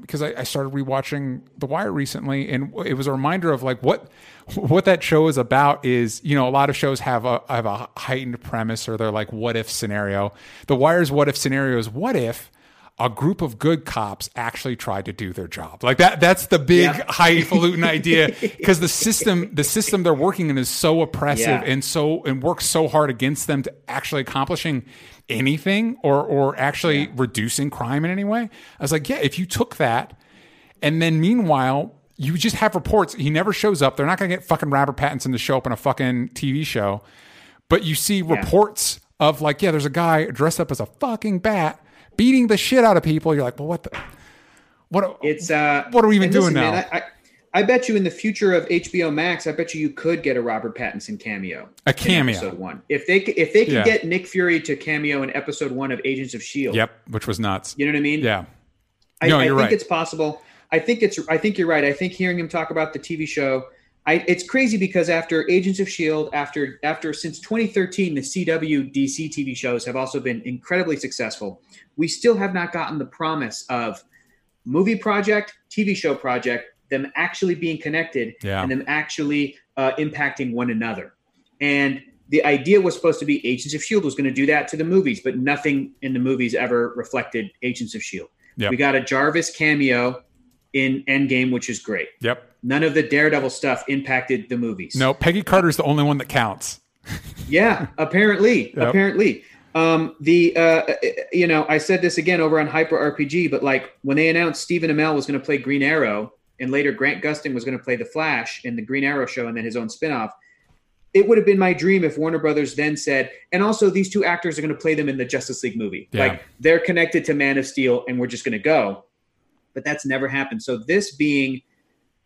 because I, I started rewatching The Wire recently, and it was a reminder of like what what that show is about. Is you know a lot of shows have a have a heightened premise or they're like what if scenario. The Wire's what if scenario is what if a group of good cops actually tried to do their job like that that's the big highfalutin idea because the system the system they're working in is so oppressive Yeah. and so and works so hard against them to actually accomplishing anything or or actually reducing crime in any way. I was like, yeah, if you took that and then meanwhile you just have reports he never shows up. They're not going to get fucking Robert Pattinson to show up in a fucking TV show. But you see reports of like, yeah, there's a guy dressed up as a fucking bat beating the shit out of people. You're like, well, what the what It's uh, What are we even and listen, doing man, now? I, I, I bet you in the future of HBO Max, I bet you you could get a Robert Pattinson cameo. A cameo. episode one. If they if they can Yeah. get Nick Fury to cameo in episode one of Agents of Shield. Yep, which was nuts. You know what I mean? Yeah. I, No, I you're think right. it's possible. I think it's. I think you're right. I think hearing him talk about the TV show, I, it's crazy because after Agents of Shield, after after since 2013, the CW DC TV shows have also been incredibly successful. We still have not gotten the promise of movie project, TV show project, them actually being connected, Yeah. and them actually uh, impacting one another. And the idea was supposed to be Agents of Shield was going to do that to the movies, but nothing in the movies ever reflected Agents of Shield. Yep. We got a Jarvis cameo in Endgame, which is great. Yep. None of the Daredevil stuff impacted the movies. No, Peggy Carter's the only one that counts. Yeah, apparently, Yep. apparently. Um, the uh, you know, I said this again over on Hyper RPG, but like when they announced Stephen Amell was going to play Green Arrow, and later Grant Gustin was going to play the Flash in the Green Arrow show, and then his own spinoff. It would have been my dream if Warner Brothers then said, and also these two actors are going to play them in the Justice League movie. Yeah. Like they're connected to Man of Steel, and we're just going to go. But that's never happened. So this being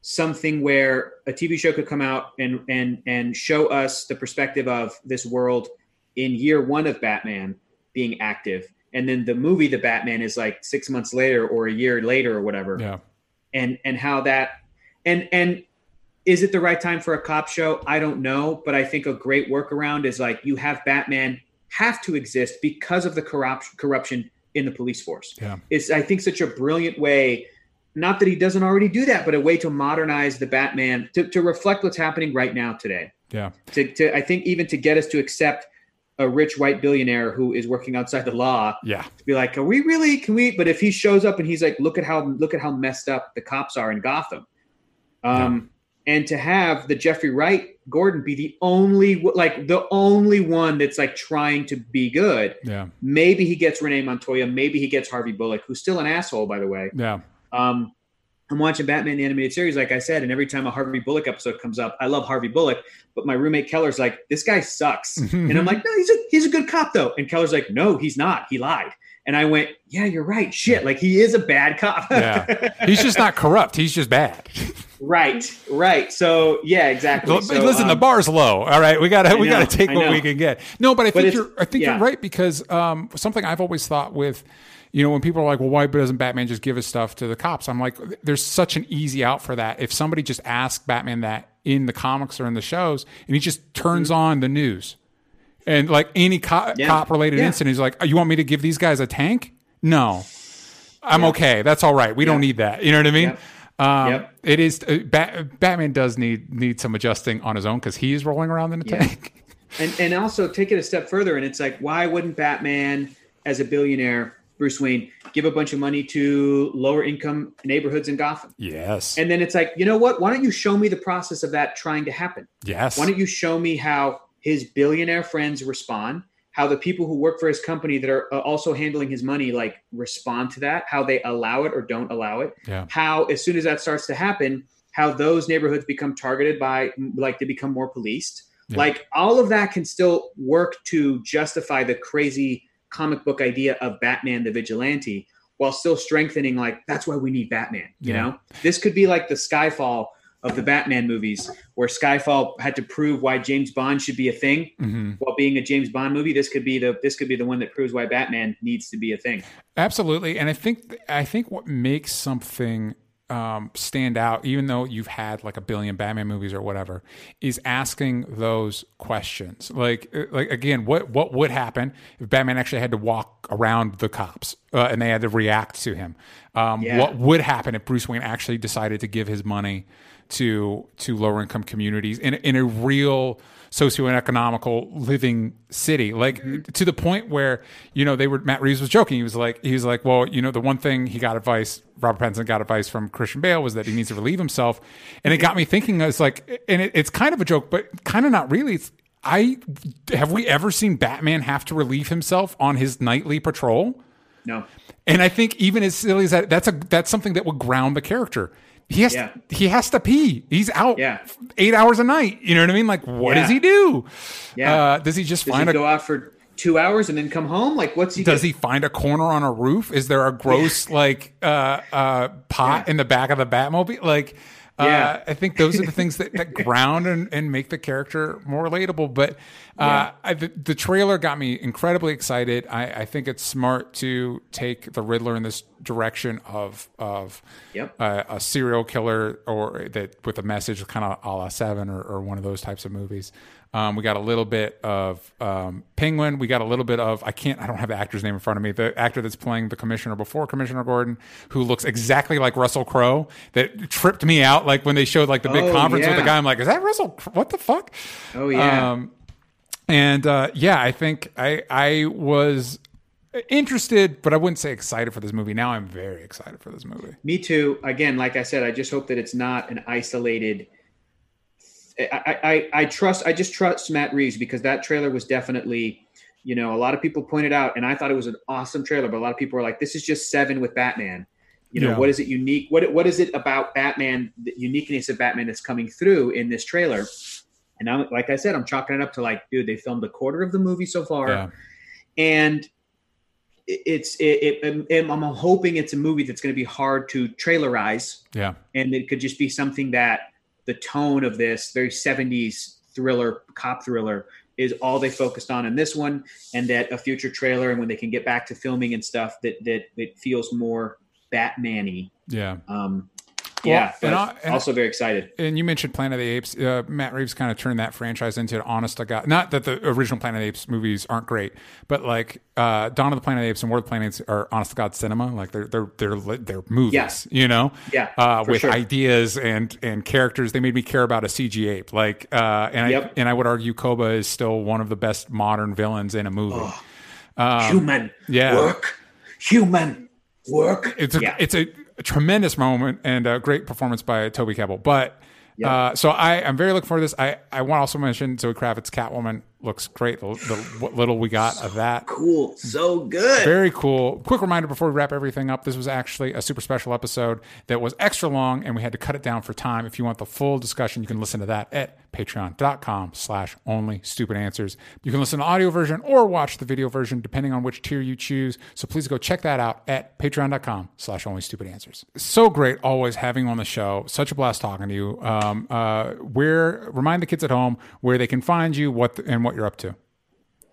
something where a TV show could come out and and and show us the perspective of this world in year one of Batman being active, and then the movie The Batman is like six months later or a year later or whatever, Yeah. and and how that and and is it the right time for a cop show? I don't know, but I think a great workaround is like you have Batman have to exist because of the corrupt corruption in the police force Yeah. is I think such a brilliant way. Not that he doesn't already do that, but a way to modernize the Batman to, to reflect what's happening right now today. Yeah. To, to I think even to get us to accept a rich white billionaire who is working outside the law Yeah. to be like, are we really? Can we? But if he shows up and he's like, look at how look at how messed up the cops are in Gotham, um, and to have the Jeffrey Wright Gordon be the only like the only one that's like trying to be good. Yeah. Maybe he gets Renee Montoya. Maybe he gets Harvey Bullock, who's still an asshole, by the way. Yeah. Um, I'm watching Batman the animated series, like I said, and every time a Harvey Bullock episode comes up, I love Harvey Bullock, but my roommate Keller's like, this guy sucks, and I'm like, no, he's a he's a good cop though, and Keller's like, no, he's not, he lied, and I went, yeah, you're right, shit, like he is a bad cop, yeah, he's just not corrupt, he's just bad. right, right. So yeah, exactly. So, Listen, um, the bar's low. All right, we gotta we gotta take what we can get. No, but I think but you're I think yeah. you're right because um, something I've always thought with you know, when people are like, well, why doesn't Batman just give his stuff to the cops? I'm like, there's such an easy out for that. If somebody just asked Batman that in the comics or in the shows, and he just turns mm-hmm. on the news and like any co- yeah. cop related yeah. incident, he's like, oh, you want me to give these guys a tank? No, I'm yeah. okay. That's all right. We don't need that. You know what I mean? Um, yep. It is uh, Bat- Batman does need need some adjusting on his own because he is rolling around in a tank. and and also take it a step further, and it's like, why wouldn't Batman, as a billionaire, Bruce Wayne, give a bunch of money to lower income neighborhoods in Gotham. Yes. And then it's like, you know what? Why don't you show me the process of that trying to happen? Yes. Why don't you show me how his billionaire friends respond? How the people who work for his company that are uh, also handling his money like respond to that, how they allow it or don't allow it. Yeah. How as soon as that starts to happen, how those neighborhoods become targeted by like they become more policed. Yeah. Like all of that can still work to justify the crazy comic book idea of Batman the vigilante while still strengthening like that's why we need Batman, you yeah. know? This could be like the Skyfall of the Batman movies where Skyfall had to prove why James Bond should be a thing mm-hmm. while being a James Bond movie this could be the this could be the one that proves why Batman needs to be a thing. Absolutely. And I think I think what makes something um, stand out, even though you've had like a billion Batman movies or whatever, is asking those questions. Like, uh, like again, what what would happen if Batman actually had to walk around the cops uh, and they had to react to him? Um, yeah. What would happen if Bruce Wayne actually decided to give his money to to lower income communities in in a real socioeconomical living city. Like mm-hmm. to the point where you know they were Matt Reeves was joking. He was like he was like well you know the one thing he got advice Robert Pattinson got advice from Christian Bale was that he needs to relieve himself. And it got me thinking it's like and it, it's kind of a joke but kind of not really. It's I have we ever seen Batman have to relieve himself on his nightly patrol? No. And I think even as silly as that that's a that's something that would ground the character he has yeah. to, he has to pee. He's out yeah. eight hours a night. You know what I mean? Like, what yeah. does he do? Yeah. Uh, does he just does find he a go out for two hours and then come home? Like, what's he? Does do? he find a corner on a roof? Is there a gross like uh, uh, pot in the back of the Batmobile? Like, yeah. Uh, I think those are the things that, that ground and, and make the character more relatable. But uh, yeah. I, the, the, trailer got me incredibly excited. I, I, think it's smart to take the Riddler in this direction of of yep. uh, a serial killer or that with a message, kind of a la Seven or, or one of those types of movies. Um, we got a little bit of um, Penguin. We got a little bit of I can't I don't have the actor's name in front of me. The actor that's playing the commissioner before Commissioner Gordon, who looks exactly like Russell Crowe, that tripped me out. Like when they showed like the big oh, conference yeah. with the guy, I'm like, is that Russell? What the fuck? Oh yeah. Um, and uh, yeah, I think I I was interested, but I wouldn't say excited for this movie. Now I'm very excited for this movie. Me too. Again, like I said, I just hope that it's not an isolated I, I, I trust I just trust Matt Reeves because that trailer was definitely, you know, a lot of people pointed out, and I thought it was an awesome trailer, but a lot of people were like, "This is just seven with Batman." You know, yeah. what is it unique? What what is it about Batman? The uniqueness of Batman that's coming through in this trailer. And I'm like I said, I'm chalking it up to like, dude, they filmed a quarter of the movie so far, yeah. and it's it, it, it, I'm hoping it's a movie that's going to be hard to trailerize. Yeah, and it could just be something that the tone of this very 70s thriller, cop thriller, is all they focused on in this one, and that a future trailer and when they can get back to filming and stuff, that that it feels more Batman-y. Yeah. Um, well, yeah, and, I, and also very excited. And you mentioned Planet of the Apes. Uh, Matt Reeves kind of turned that franchise into an honest to God. Not that the original Planet of the Apes movies aren't great, but like uh, Dawn of the Planet of the Apes and War of the Planet are honest to God cinema. Like they're they're they're they're movies. Yeah. You know, yeah, uh, with sure. ideas and and characters. They made me care about a CG ape. Like, uh, and yep. I and I would argue Koba is still one of the best modern villains in a movie. Oh, um, human yeah. work, human work. It's a yeah. it's a a tremendous moment and a great performance by Toby Kebbell. But uh, so I, I'm very looking forward to this. I, I want to also mention Zoe Kravitz, Catwoman. looks great. The, the what little we got of that. Cool. So good. Very cool. Quick reminder before we wrap everything up this was actually a super special episode that was extra long and we had to cut it down for time. If you want the full discussion, you can listen to that at patreon.com slash only stupid answers. You can listen to audio version or watch the video version depending on which tier you choose. So please go check that out at patreon.com slash only stupid answers. So great always having you on the show. Such a blast talking to you. Um, uh, where remind the kids at home where they can find you what and what you're up to.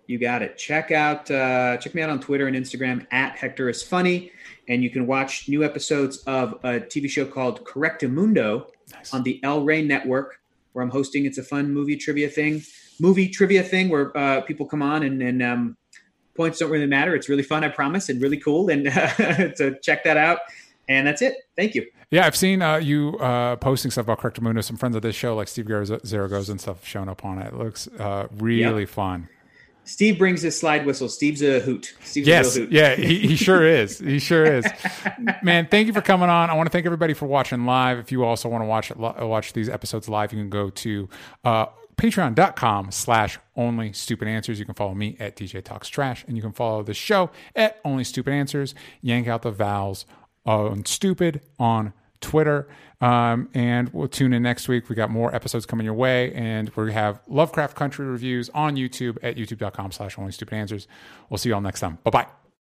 You got it. Check out uh, check me out on Twitter and Instagram at Hector is funny, and you can watch new episodes of a TV show called Correctamundo nice. on the El Rey Network, where I'm hosting. It's a fun movie trivia thing, movie trivia thing where uh, people come on and, and um, points don't really matter. It's really fun, I promise, and really cool. And uh, so check that out. And that's it. Thank you. Yeah, I've seen uh, you uh, posting stuff about Correctamundo. Some friends of this show, like Steve Zaragoza and stuff, showing up on it. It looks uh, really yep. fun. Steve brings his slide whistle. Steve's a hoot. Steve's yes, a hoot. yeah, he, he sure is. He sure is. Man, thank you for coming on. I want to thank everybody for watching live. If you also want to watch watch these episodes live, you can go to uh, patreon.com slash only stupid answers. You can follow me at DJ Talks Trash, and you can follow the show at Only Stupid Answers. Yank out the vowels on stupid on Twitter. Um, and we'll tune in next week. We got more episodes coming your way, and we have Lovecraft Country reviews on YouTube at youtube.com slash only stupid answers. We'll see you all next time. Bye bye.